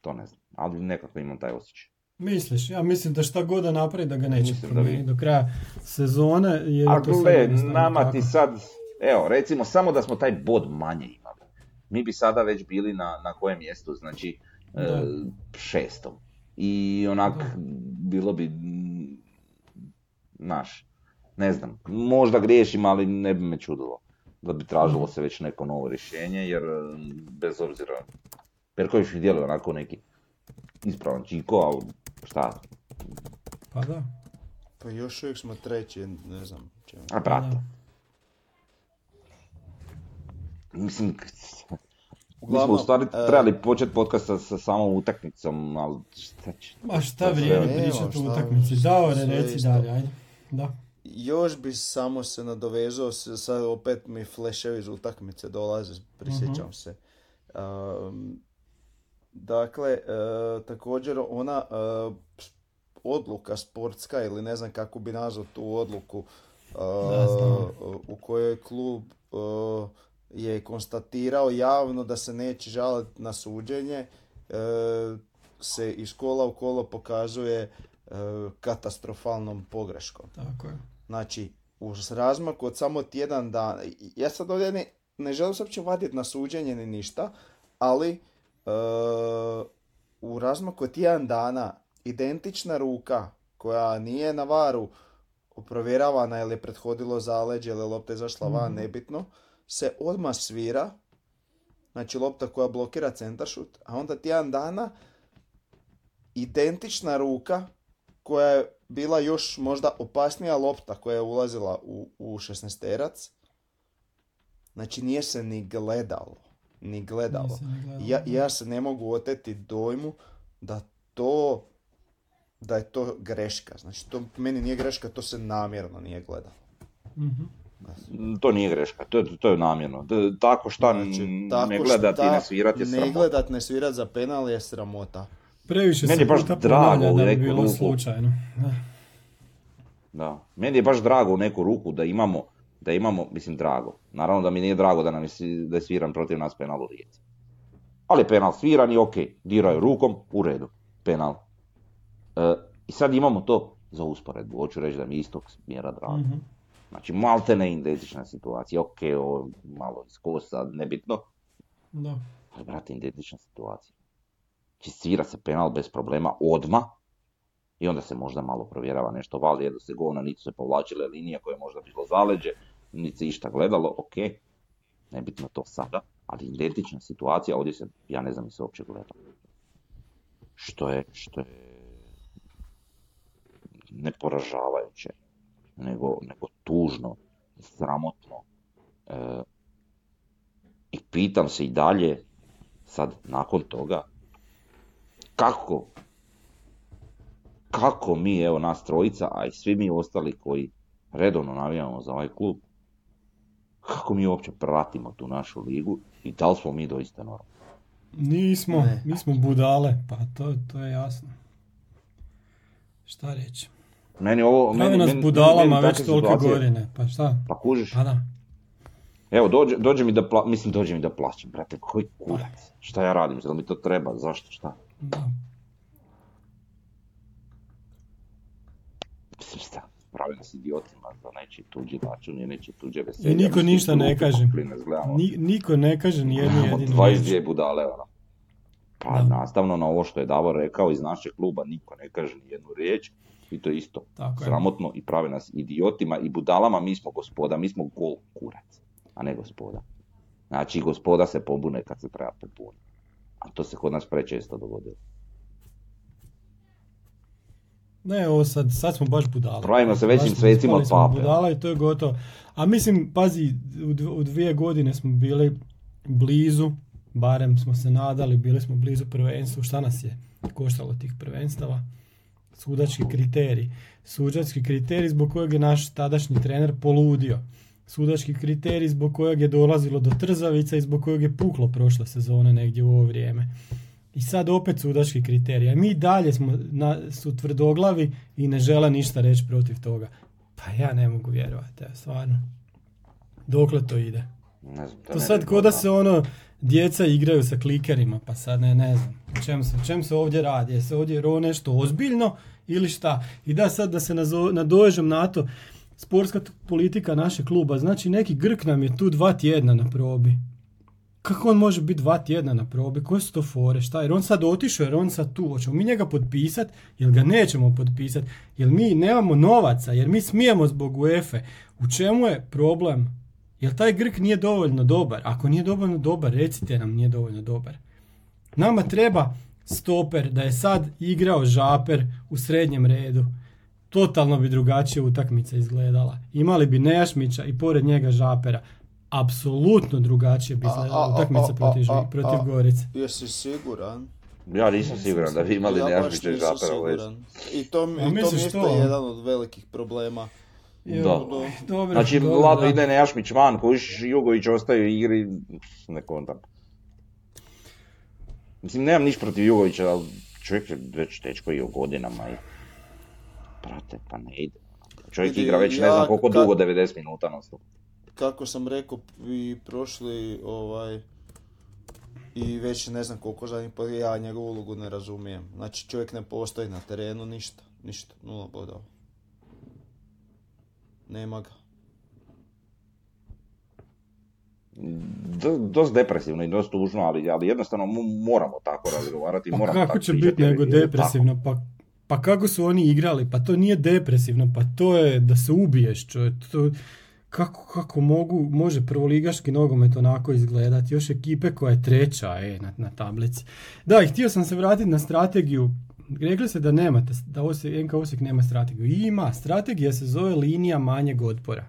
To ne znam, ali nekako imam taj osjećaj. Misliš? Ja mislim da šta god da napravi da ga neće promijeniti do kraja sezone. Jer A gle, nama ti sad, evo recimo samo da smo taj bod manje imali. Mi bi sada već bili na, na kojem mjestu, znači e, šestom. I onak bilo bi, naš, ne znam, možda griješim, ali ne bi me čudilo da bi tražilo se već neko novo rješenje, jer bez obzira, Perković mi djeluje onako neki ispravan čiko, ali šta? Pa da. Pa još uvijek smo treći, ne znam čemu. A brate. Mislim, mi smo u stvari e, trebali početi podcast sa, sa samom utakmicom, ali šta će... Ma šta vrijeme pričati o utakmici, ne reci dalje, ajde. Da. Još bi samo se nadovezao, sad opet mi fleševi iz utakmice dolaze, prisjećam uh se. Um, Dakle, e, također ona e, odluka sportska ili ne znam kako bi nazvao tu odluku e, u kojoj klub je konstatirao javno da se neće žaliti na suđenje se iz kola u kolo pokazuje katastrofalnom pogreškom. Tako je. Znači, uz razmaku od samo tjedan dana, ja sad ovdje ne, ne želim se uopće vaditi na suđenje ni ništa, ali u razmaku tjedan dana identična ruka koja nije na varu provjeravana ili je prethodilo zaleđe ili lopta je zašla van, mhm. nebitno, se odmah svira, znači lopta koja blokira centaršut, a onda tjedan dana identična ruka koja je bila još možda opasnija lopta koja je ulazila u, u 16 Znači nije se ni gledalo ni gledalo. Ja, ja se ne mogu oteti dojmu da to da je to greška. Znači, to meni nije greška, to se namjerno nije gledalo. mm To nije greška, to je, to je namjerno. Tako šta znači, tako ne gledati i ne svirati je sramota. Ne gledat, ne svirat za penal je sramota. Previše meni je baš drago u neku bilo ruku. slučajno. Da. da. Meni je baš drago u neku ruku da imamo da imamo, mislim, drago. Naravno da mi nije drago da, nam je, da je sviran protiv nas penal u Rijeci. Ali penal sviran i ok, dirao je rukom, u redu, penal. E, I sad imamo to za usporedbu, hoću reći da mi istog smjera drago. mm Znači, malte ne identična situacija, ok, ovo malo iz kosa, nebitno. Da. Ali, brate, identična situacija. Znači, svira se penal bez problema odma i onda se možda malo provjerava nešto, vali da se govna, niti se povlačile linije koje je možda bilo zaleđe, niti se išta gledalo, ok, nebitno to sada, ali identična situacija, ovdje se, ja ne znam, se uopće gleda. Što je, što je ne poražavajuće, nego, nego tužno sramotno. E, I pitam se i dalje, sad nakon toga, kako, kako mi, evo nas trojica, a i svi mi ostali koji redovno navijamo za ovaj klub, kako mi uopće pratimo tu našu ligu i da li smo mi doista normalni? Nismo, Ne. mi smo budale, pa to, to je jasno. Šta reći? Meni ovo... Pravi meni, nas meni- budalama meni već tolike situacije- godine, pa šta? Pa kužiš, Pa da. evo dođe, dođe mi da pla, mislim dođe mi da plaćam, brate, koji kurac, šta ja radim, zar mi to treba, zašto, šta? da. Mislim šta, pravi nas idiotima za nečiji tuđi račun i nečiji tuđe veselje. I niko ništa ne kaže. Ni, niko ne kaže ni jednu jedinu 22 riječ. budale, ono. Pa Da. nastavno na ovo što je Davor rekao iz našeg kluba, niko ne kaže ni jednu riječ i to je isto Tako je. sramotno i pravi nas idiotima i budalama, mi smo gospoda, mi smo gol kurac, a ne gospoda. Znači gospoda se pobune kad se treba pobuniti. A to se kod nas prečesto dogodilo. Ne, ovo sad, sad smo baš budale. Pravimo se većim svecima od pape. budala i to je gotovo. A mislim, pazi, u dvije godine smo bili blizu, barem smo se nadali, bili smo blizu prvenstvu. Šta nas je koštalo tih prvenstava? Sudački kriterij. Sudački kriterij zbog kojeg je naš tadašnji trener poludio. Sudački kriterij zbog kojeg je dolazilo do trzavica i zbog kojeg je puklo prošle sezone negdje u ovo vrijeme. I sad opet sudački kriterij. A mi dalje smo na, su tvrdoglavi i ne žele ništa reći protiv toga. Pa ja ne mogu vjerovati, stvarno. Dokle to ide? Ne znam, To ne sad ko da se ono, djeca igraju sa klikerima, pa sad ne, ne znam. O čem se, o čem se ovdje radi? Je se ovdje ro nešto ozbiljno ili šta? I da sad da se nazo, nadovežem na to, sportska politika našeg kluba, znači neki Grk nam je tu dva tjedna na probi. Kako on može biti dva tjedna na probi? Koje su to fore? Šta? Jer on sad otišao, jer on sad tu. Hoćemo mi njega potpisat, jer ga nećemo potpisat, jer mi nemamo novaca, jer mi smijemo zbog UEFA. U čemu je problem? Jel taj Grk nije dovoljno dobar? Ako nije dovoljno dobar, recite nam nije dovoljno dobar. Nama treba stoper da je sad igrao žaper u srednjem redu. Totalno bi drugačije utakmica izgledala. Imali bi Nejašmića i pored njega žapera. Apsolutno drugačije bi izgledala utakmica protiv, a, a, protiv a. Gorice. Jesi siguran? Ja nisam siguran da vi imali ja baš Nejašmića i nisam Žapera u vezi. siguran. I to, mi- A i to mi je jedan od velikih problema. Da. Jo, Dobro, Znači, dobro, ladno da. ide Nejašmić van, kojiš Jugović ostaje u igri, ne kontam. Mislim, nemam niš protiv Jugovića, ali čovjek je već tečko i u godinama i... Prate, pa ne ide. Čovjek Vidi, igra već ne ja znam koliko kad- dugo, 90 minuta stop. Kako sam rekao i prošli ovaj i već ne znam koliko zadnjih pa ja njegovu ulogu ne razumijem. Znači čovjek ne postoji na terenu, ništa, ništa, nula bodova. Nema ga. Do, dosta depresivno i dosta tužno, ali, ali jednostavno mu- moramo tako razgovarati. Pa moramo kako tako će biti nego depresivno? Pa, pa kako su oni igrali? Pa to nije depresivno, pa to je da se ubiješ čovjek. To, kako, kako mogu, može prvoligaški nogomet onako izgledati? Još ekipe koja je treća e, na, na tablici. Da, i htio sam se vratiti na strategiju. Rekli ste da nemate, da Osijek, NK Osijek nema strategiju. Ima, strategija se zove linija manjeg otpora.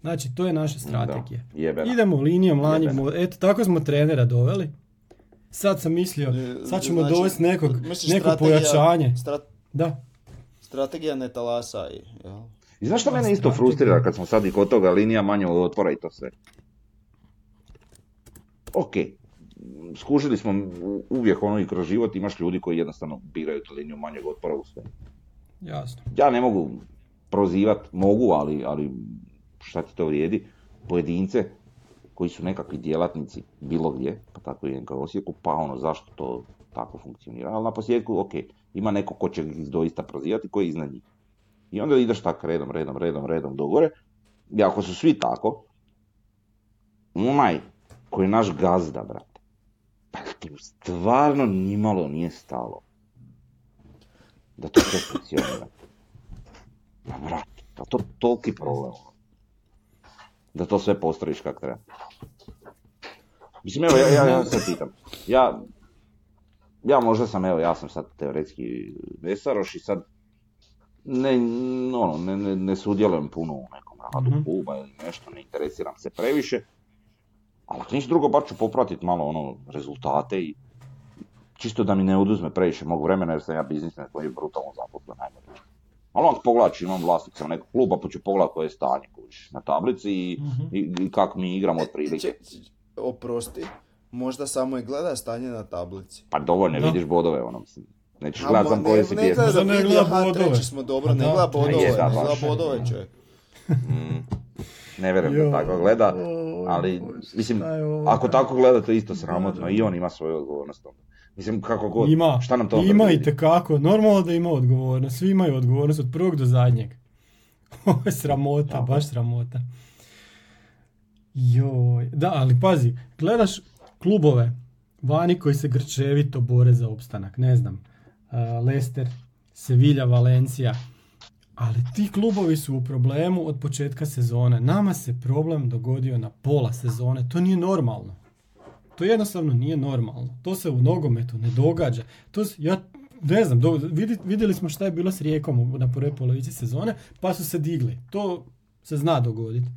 Znači, to je naša strategija. Da. Idemo linijom manjeg Eto, tako smo trenera doveli. Sad sam mislio, E, sad ćemo znači, dovesti nekog, neko strategija- pojačanje. strat- Da. strategija ne talasa i, jel? I znaš što mene isto frustrira kad smo sad i kod toga linija manje od otvora i to sve? Ok, skužili smo uvijek ono i kroz život imaš ljudi koji jednostavno biraju tu liniju manjeg otpora u sve. Jasno. Ja ne mogu prozivat, mogu, ali, ali šta ti to vrijedi, pojedince koji su nekakvi djelatnici bilo gdje, pa tako i NK Osijeku, pa ono zašto to tako funkcionira. Ali na posljedku, ok, ima neko ko će ih doista prozivati, koji je iznad njih. I onda ideš tako redom, redom, redom, redom do gore. I ako su svi tako, onaj koji je naš gazda, brate, pa ti stvarno nimalo nije stalo da to sve funkcionira. Pa brate, pa to toliki problem. Da to sve postrojiš kak treba. Mislim, evo, ja, ja, ja se pitam. Ja, ja možda sam, evo, ja sam sad teoretski vesaroš i sad ne, ono, ne, ne, ne sudjelujem puno u nekom radu Mhm. kluba ili nešto, ne interesiram se previše. Ali ako ništa drugo, bar ću popratiti malo ono rezultate i čisto da mi ne oduzme previše mog vremena jer sam ja biznismen koji je brutalno zaposlen, ajmo reći. Ali onda pogledat ću, imam vlasnika nekog kluba pa ću pogledat koje je stanje kužiš, na tablici i, Mhm. i, i kako mi igramo otprilike. Ček, oprosti, možda samo i gleda stanje na tablici. Pa dovoljno, Da. vidiš bodove, ono, mislim. Nećeš gledat koji ne, si ne gleda Ne vidi, gleda bodove. treći smo dobro, ne da, gleda bodove, ne da, gleda bodove. Mm. Ne vjerujem da tako gleda, ali mislim, ako tako gleda to je isto sramotno i on ima svoju odgovornost. onda. Mislim, kako god, Ima, šta nam to ima i tekako, normalno da ima odgovornost, svi imaju odgovornost od prvog do zadnjeg. Ovo je sramota, baš sramota. Joj, da, ali pazi, gledaš klubove vani koji se grčevito bore za opstanak, ne znam, Leicester, Sevilla, Valencija, ali ti klubovi su u problemu od početka sezone. Nama se problem dogodio na pola sezone, to nije normalno. To jednostavno nije normalno. To se u nogometu ne događa. To s- ja ne znam, do, vidjeli smo šta je bilo s Rijekom na prvoj polovici sezone, pa su se digli. To se zna dogoditi.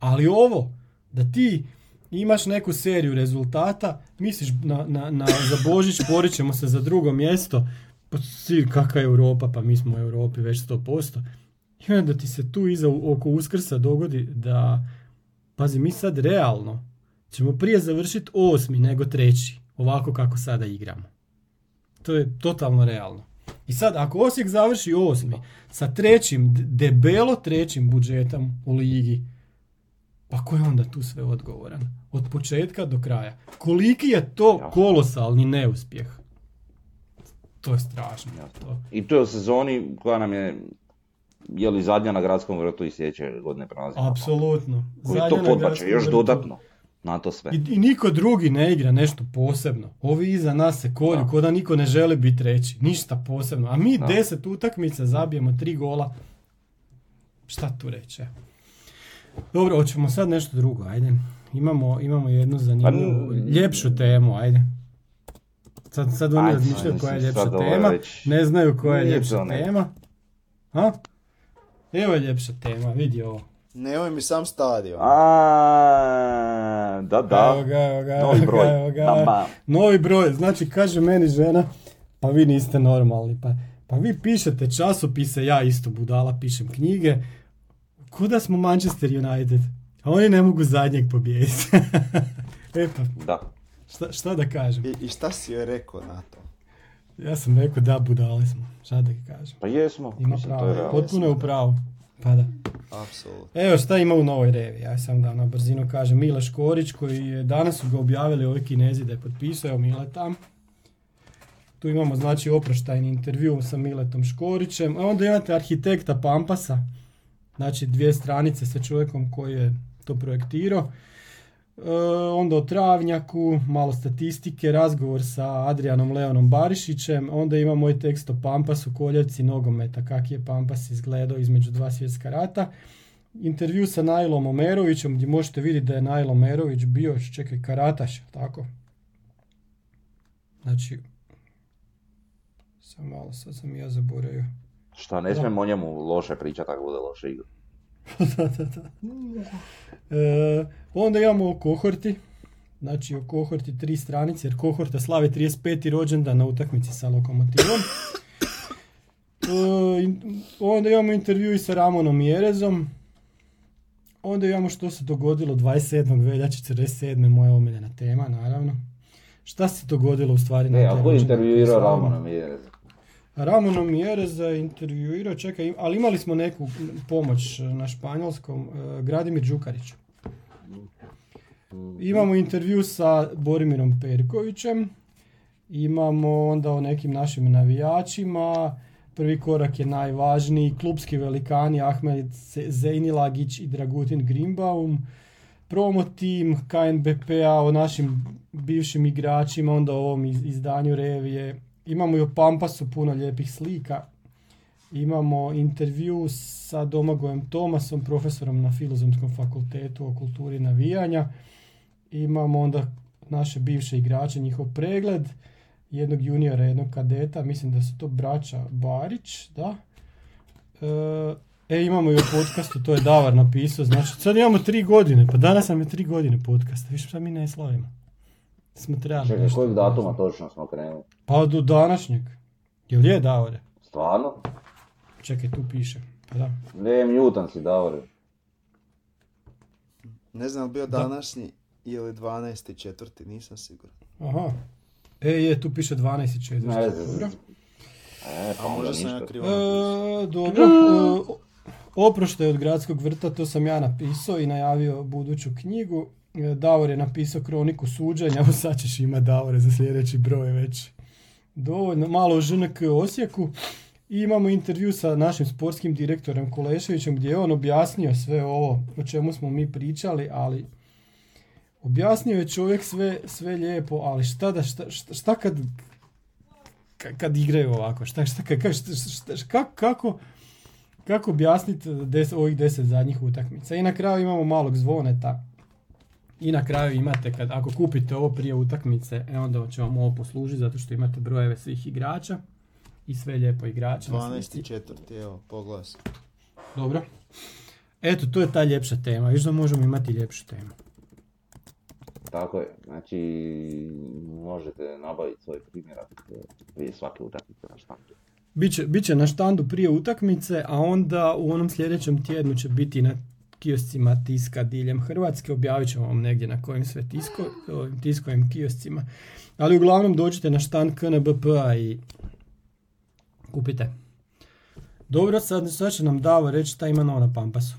Ali ovo, da ti imaš neku seriju rezultata, misliš na, na, na, za Božić borit ćemo se za drugo mjesto, pa si kakva je Europa, pa mi smo u Europi već 100%. I onda da ti se tu iza oko Uskrsa dogodi da, pazi, mi sad realno ćemo prije završiti osmi nego treći, ovako kako sada igramo. To je totalno realno. I sad, ako Osijek završi osmi sa trećim, debelo trećim budžetom u ligi, pa ko je onda tu sve odgovoran? Od početka do kraja. Koliki je to kolosalni neuspjeh? To je strašno. To. I to je u sezoni koja nam je, je li zadnja na gradskom vrtu i sljedeće godine prelazi. Apsolutno. Koji Zadnja to podbače, još vrtu. dodatno na to sve. I, I niko drugi ne igra nešto posebno. Ovi iza nas se kolju, Da. ko da niko ne želi biti treći. Ništa posebno. A mi Da. deset utakmica zabijemo tri gola. Šta tu reći? evo. Dobro, hoćemo sad nešto drugo, ajde. Imamo, imamo jednu zanimljivu, Pa, n- ljepšu temu, ajde. Sad, sad oni razmišljaju koja je ljepša tema, već- ne znaju koja je ljepša tema. Ha? Evo je ljepša tema, vidi ovo. Nemoj mi sam stadion. A, da, da. Evo ga, evo ga, Novi evo broj. ga, evo ga. Novi broj, znači kaže meni žena, pa vi niste normalni, pa, pa vi pišete časopise, ja isto budala pišem knjige, kuda smo Manchester United, a oni ne mogu zadnjeg pobijediti. e pa, Da. Šta, šta da kažem? I, I šta si joj rekao na to? Ja sam rekao da budali smo, šta da kažem. Pa jesmo. Ima mislim, to pravo, je realno. potpuno je u pravu. Pa da. Apsolutno. Evo šta ima u novoj revi, ja sam da na brzinu kažem Mile Škorić koji je, danas su ga objavili ovi kinezi da je potpisao, evo Mile tam. Tu imamo znači oproštajni intervju sa Miletom Škorićem, a onda imate arhitekta Pampasa, znači dvije stranice sa čovjekom koji je to projektirao. E, onda o Travnjaku, malo statistike, razgovor sa Adrianom Leonom Barišićem, onda ima moj tekst o Pampasu, koljevci nogometa, kak je Pampas izgledao između dva svjetska rata. Intervju sa Najlom Omerovićem, gdje možete vidjeti da je Najlo Omerović bio, čekaj, karataš, tako? Znači, sam malo, sad sam ja zaboravio. Šta, ne smijemo o njemu loše pričati ako bude loše igra. da, da, da. E, onda imamo o kohorti. Znači o kohorti tri stranice, jer kohorta slavi 35. rođendan na utakmici sa lokomotivom. E, onda imamo intervju i sa Ramonom Jerezom. Onda imamo što se dogodilo 27. veljače 47. moja omiljena tema, naravno. Šta se dogodilo u stvari Ne, na a te ko je rođendane koji intervjuirao? Ramona Mjerez? Ramon Mjerez je intervjuirao, čekaj, ali imali smo neku pomoć e, na španjolskom, e, Gradimir Đukarić. Imamo intervju sa Borimirom Perkovićem, imamo onda o nekim našim navijačima, prvi korak je najvažniji, klubski velikani Ahmed Zejnilagić i Dragutin Grimbaum, promo tim KNBP-a o našim bivšim igračima, onda o ovom iz- izdanju revije, Imamo i o Pampasu puno lijepih slika. Imamo intervju sa Domagojem Tomasom, profesorom na Filozofskom fakultetu o kulturi navijanja. Imamo onda naše bivše igrače, njihov pregled, jednog juniora, jednog kadeta, mislim da su to braća Barić, da. E, E, imamo i o podcastu, to je Davar napisao, znači sad imamo tri godine, pa danas nam je tri godine podcasta, viš šta mi ne slavimo. Smo trebali Čekaj, nešto- kojeg datuma točno smo krenuli? Pa do današnjeg. Jel je Davore? Stvarno? Čekaj, tu piše. Pa da. Ne, mutan si, Davore. Ne znam, bio Da. današnji ili 12. četvrti, nisam siguran. Aha. E, je, tu piše 12 i 4. Ne znam. Dobro. E, pa A možda sam ja krivo napisao. E, dobro. E, oproštaj od gradskog vrta, to sam ja napisao i najavio buduću knjigu. E, Davor je napisao kroniku suđenja, evo sad ćeš ima Davore za sljedeći broj već. Dovoljno, malo ŽNK Osijeku. I imamo intervju sa našim sportskim direktorem Koleševićem gdje je on objasnio sve ovo o čemu smo mi pričali, ali objasnio je čovjek sve, sve lijepo, ali šta, da, šta, šta, šta kad, ka- kad igraju ovako, šta, šta, šta- kako, kako objasniti des, ovih deset zadnjih utakmica. I na kraju imamo malog zvoneta. I na kraju imate, kad, ako kupite ovo prije utakmice, e onda će vam ovo poslužiti zato što imate brojeve svih igrača i sve lijepo igrača. na 12. slici. četvrti, evo, pogledaj se. Dobro. Eto, to je ta ljepša tema. Viš da možemo imati ljepšu temu. Tako je, znači možete nabaviti svoj primjerak prije svake utakmice na štandu. Biće, biće na štandu prije utakmice, a onda u onom sljedećem tjednu će biti na kioscima tiska diljem Hrvatske. Objavit ćemo vam negdje na kojim sve tisko, ovim tiskovim kioscima. Ali uglavnom dođite na štand KNBP-a i kupite. Dobro, sad, sad će nam Davo reći šta ima novo na Pampasu.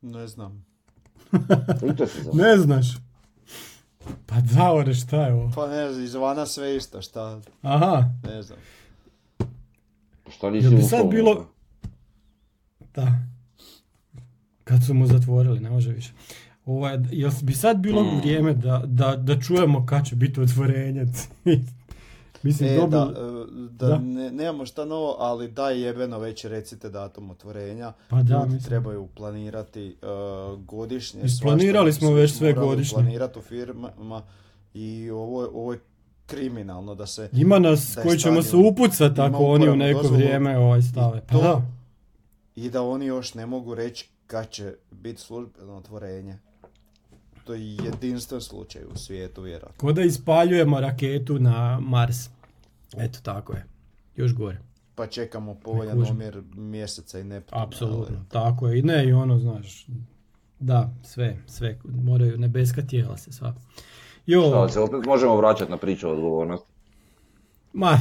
Ne znam. Ne znaš. Pa Davore, šta je ovo? Pa ne znam, izvana sve isto, šta, Aha, ne znam. Što nisi Jel bi sad bilo-? Da. Kad su mu zatvorili, ne može više. Ovaj, jel bi sad bilo Mm. vrijeme da, da, da čujemo kad će biti otvorenje? Mislim, E, dobro. da, e, da, Da. Ne, nemamo šta novo, ali daj jebeno već recite datum otvorenja. Pa da, Ljudi mislim. trebaju planirati e, godišnje. Isplanirali smo već sve godišnje. planirati u firmama i ovo, ovo je kriminalno da se... Ima nas koji ćemo se upucati ako oni u neko dozvolu vrijeme ovaj stave. Pa to- da. I da oni još ne mogu reći kad će biti službeno otvorenje. To je jedinstven slučaj u svijetu, vjerojatno. Ko da ispaljujemo raketu na Mars. Eto, tako je. Još gore. Pa čekamo povoljan omjer mjeseca i Neptuna. Apsolutno, ali- tako je. I ne, i ono, znaš, da, sve, sve, moraju nebeska tijela se sva. Jo, Šta, se opet možemo vraćati na priču o odgovornosti. ma,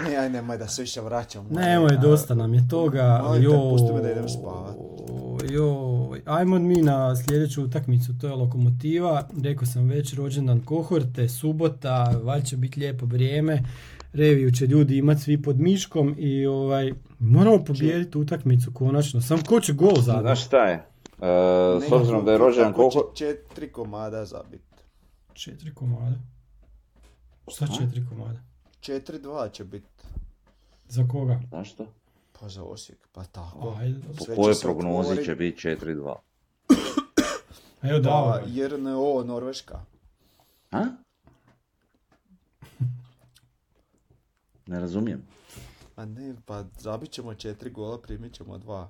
Ne, aj nemoj da se više vraćam. Nemoj, dosta nam je toga. Molim te, pusti me da idem spavat. Jo, ajmo mi na sljedeću utakmicu, to je Lokomotiva. Rekao sam već, rođendan kohorte, subota, valjda će biti lijepo vrijeme. Reviju će ljudi imati svi pod miškom i ovaj, moramo pobijediti utakmicu konačno. Sam ko će gol zabiti? Znaš šta je? E, s obzirom da je rođendan koliko... Četiri komada zabit. Četiri komada. Šta četiri komada? Četiri dva će biti. Za koga? Znaš što? Pa za Osijek, pa tako. Ajde, Po kojoj prognozi otvorit. će biti 4-2? evo Da, da. JRNO Norveška. A? Ne razumijem. A ne, pa zabit ćemo četiri gola, primit ćemo dva.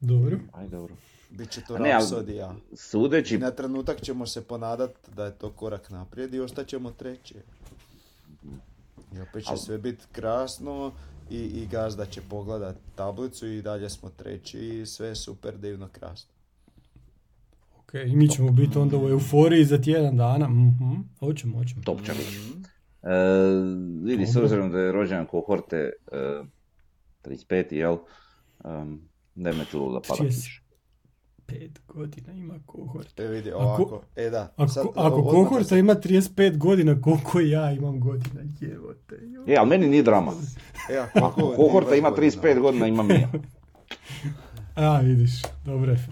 Dobro. Aj dobro. Biće to ne, rapsodija. I Sudeći, na trenutak ćemo se ponadat da je to korak naprijed i ostaćemo treći. I opet će Al- sve biti krasno i, i gazda će pogledat tablicu i dalje smo treći i sve je super divno krasno. Ok, i mi ćemo biti onda u euforiji za tjedan dana. Mhm, hoćemo, hoćemo. top će biti. E, vidi, s obzirom da je rođendan kohorte e, 35. jel? Um, ne me čulo da pada 30. kiša. Pet godina ima kohort. E vidi, Ako- ovako, e da. Ako, sad, ako kohorta ima 35 godina, koliko ja imam godina, jevote. jo. E, ali meni nije drama. E, Ako ako kohorta ima 35 godina, imam i ja. A, vidiš, dobro je.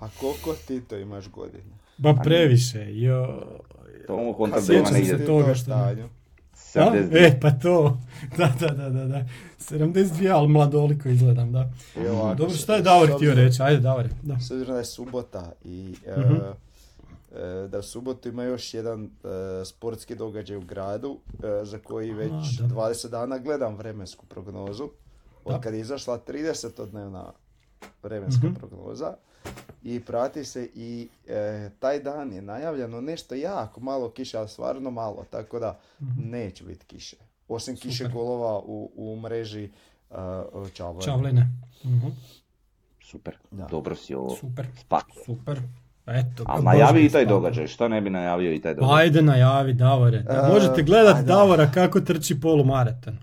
A koliko ti to imaš godina? Ba previše, jo. To mu konta A da ima sjećam se negdje toga to što- stanju. A? 72. E, pa to. Da, da, da, da, da. 72, ali mladoliko izgledam, da. I ovako, Dobro, šta je Davor htio reći? Ajde, Davor. Da. S obzirom da je subota i e, da u subotu ima još jedan e, sportski događaj u gradu e, za koji već da. 20 dana gledam vremensku prognozu. Od Da. kad je izašla 30-dnevna vremenska Mhm. prognoza i prati se i e, taj dan je najavljeno nešto jako malo kiše, ali stvarno malo, tako da neće biti kiše. Osim kiše. Super. golova u, u mreži uh, Čavlja. Čavline. Mhm. Super, Da. dobro si ovo Super, spakio. super. Eto, A najavi i taj događaj, što ne bi najavio i taj događaj? Ajde najavi Davore. Da E, možete gledat ajde. Davora kako trči polumaraton.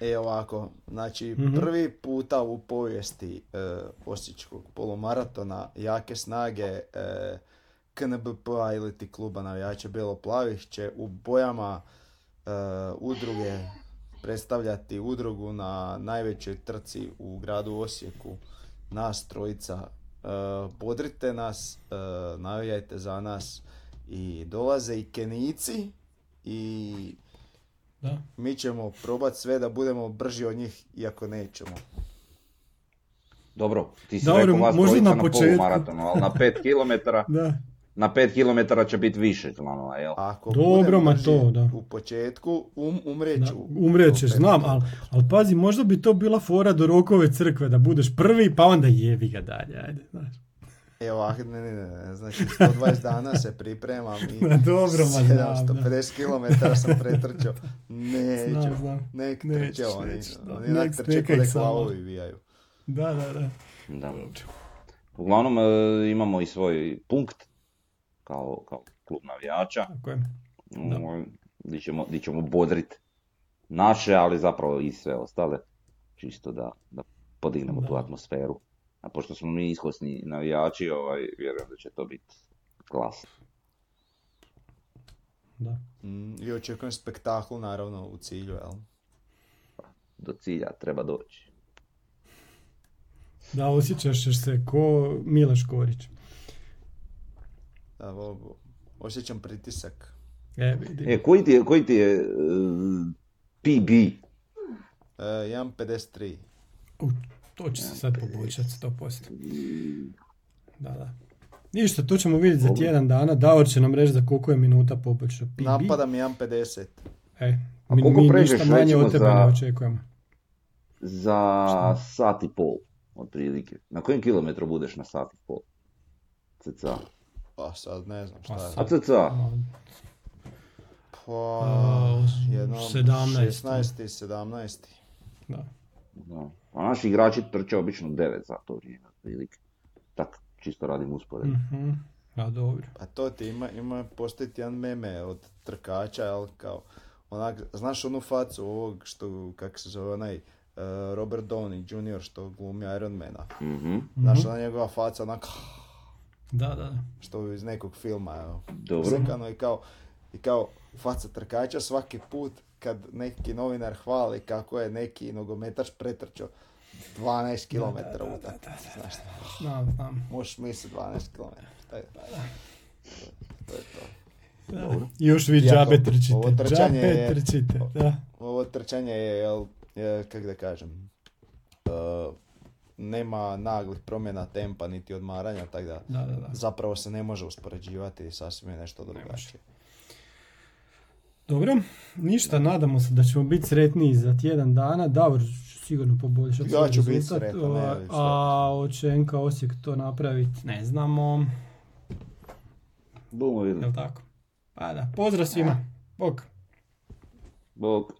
E ovako, znači Mhm. prvi puta u povijesti e, Osječkog polumaratona jake snage e, KNBP-a ili ti kluba navijača Belo-plavih će u bojama e, udruge predstavljati udrugu na najvećoj trci u gradu Osijeku. Nas trojica. E, bodrite nas, e, navijajte za nas i dolaze i Kenici i Da. mi ćemo probati sve da budemo brži od njih, iako nećemo. Dobro, ti si Dobro, rekao vas možda na na, polumaratonu, ali na 5 km, Da. na 5 km će biti više članova, jel? Ako Dobro, ma to, da. u početku, um, Da, umreću. umrećeš, Opet. znam, ali al pazi, možda bi to bila fora do rokove crkve, da budeš prvi, pa onda jevi ga dalje, ajde, znaš. Evo, ne, ne, ne, ne, znači 120 dana se pripremam i Ma dobro, ma znam, da. 750 km sam pretrčao. Neću, Znam, znam. nek trče oni, da. oni Nek trče kod klavovi vijaju. Da, da, da. Da. Uglavnom e, imamo i svoj punkt kao, kao klub navijača Tako je. mm, di ćemo, di ćemo bodrit naše, ali zapravo i sve ostale, čisto da, da podignemo tu atmosferu. A pošto smo mi iskosni navijači, ovaj, vjerujem da će to biti glas. Da. Mm, I očekujem spektakl, naravno, u cilju, jel? Do cilja treba doći. Da, osjećaš se ko Milaš Korić. Evo, osjećam pritisak. E, vidi. E, koji ti je, koji ti je e, PB? E, 1.53. To će se sad poboljšati 100%. Da, da. Ništa, to ćemo vidjeti za tjedan dana. Davor će nam reći za koliko je minuta poboljšao PB. Napada mi 1.50. E, A mi, koliko mi ništa manje od tebe za- ne očekujemo. Za Šta? sat i pol, otprilike. Na kojem kilometru budeš na sat i pol? Cca. Pa sad ne znam šta Pa je. A cca? Pa, jedno 17. 16. 17. Da. Da. A naši igrači trče obično 9 za to vrijeme, otprilike. Tak, čisto radim usporedbu. Mhm. A dobro. A to ti ima, ima postoji ti jedan meme od trkača, jel, kao, onak, znaš onu facu ovog što, kak se zove onaj, uh, Robert Downey Jr. što glumi Ironmana. Mhm, Znaš, ona njegova faca onak, Da, da, da. što iz nekog filma, evo. Dobro. Sekano i kao, i kao faca trkača svaki put kad neki novinar hvali kako je neki nogometaš pretrčao 12 km da, u da. Znaš, Znam, znam. možeš misliti 12 km. To je, to je to. I još vi džabe trčite. ovo trčanje Džabe je- trčite. Da. Ovo trčanje je, jel, je, kak da kažem, uh, nema naglih promjena tempa niti odmaranja, tako da Da, da, da. zapravo se ne može uspoređivati, sasvim je nešto drugačije. Dobro, ništa, nadamo se da ćemo biti sretniji za tjedan dana. Davor će sigurno poboljšati Ja ću biti sretan, ne, a- hoće NK Osijek to napraviti, ne znamo, Bumo vidjeli. jel tako? Pa da, pozdrav svima, bok. Bog.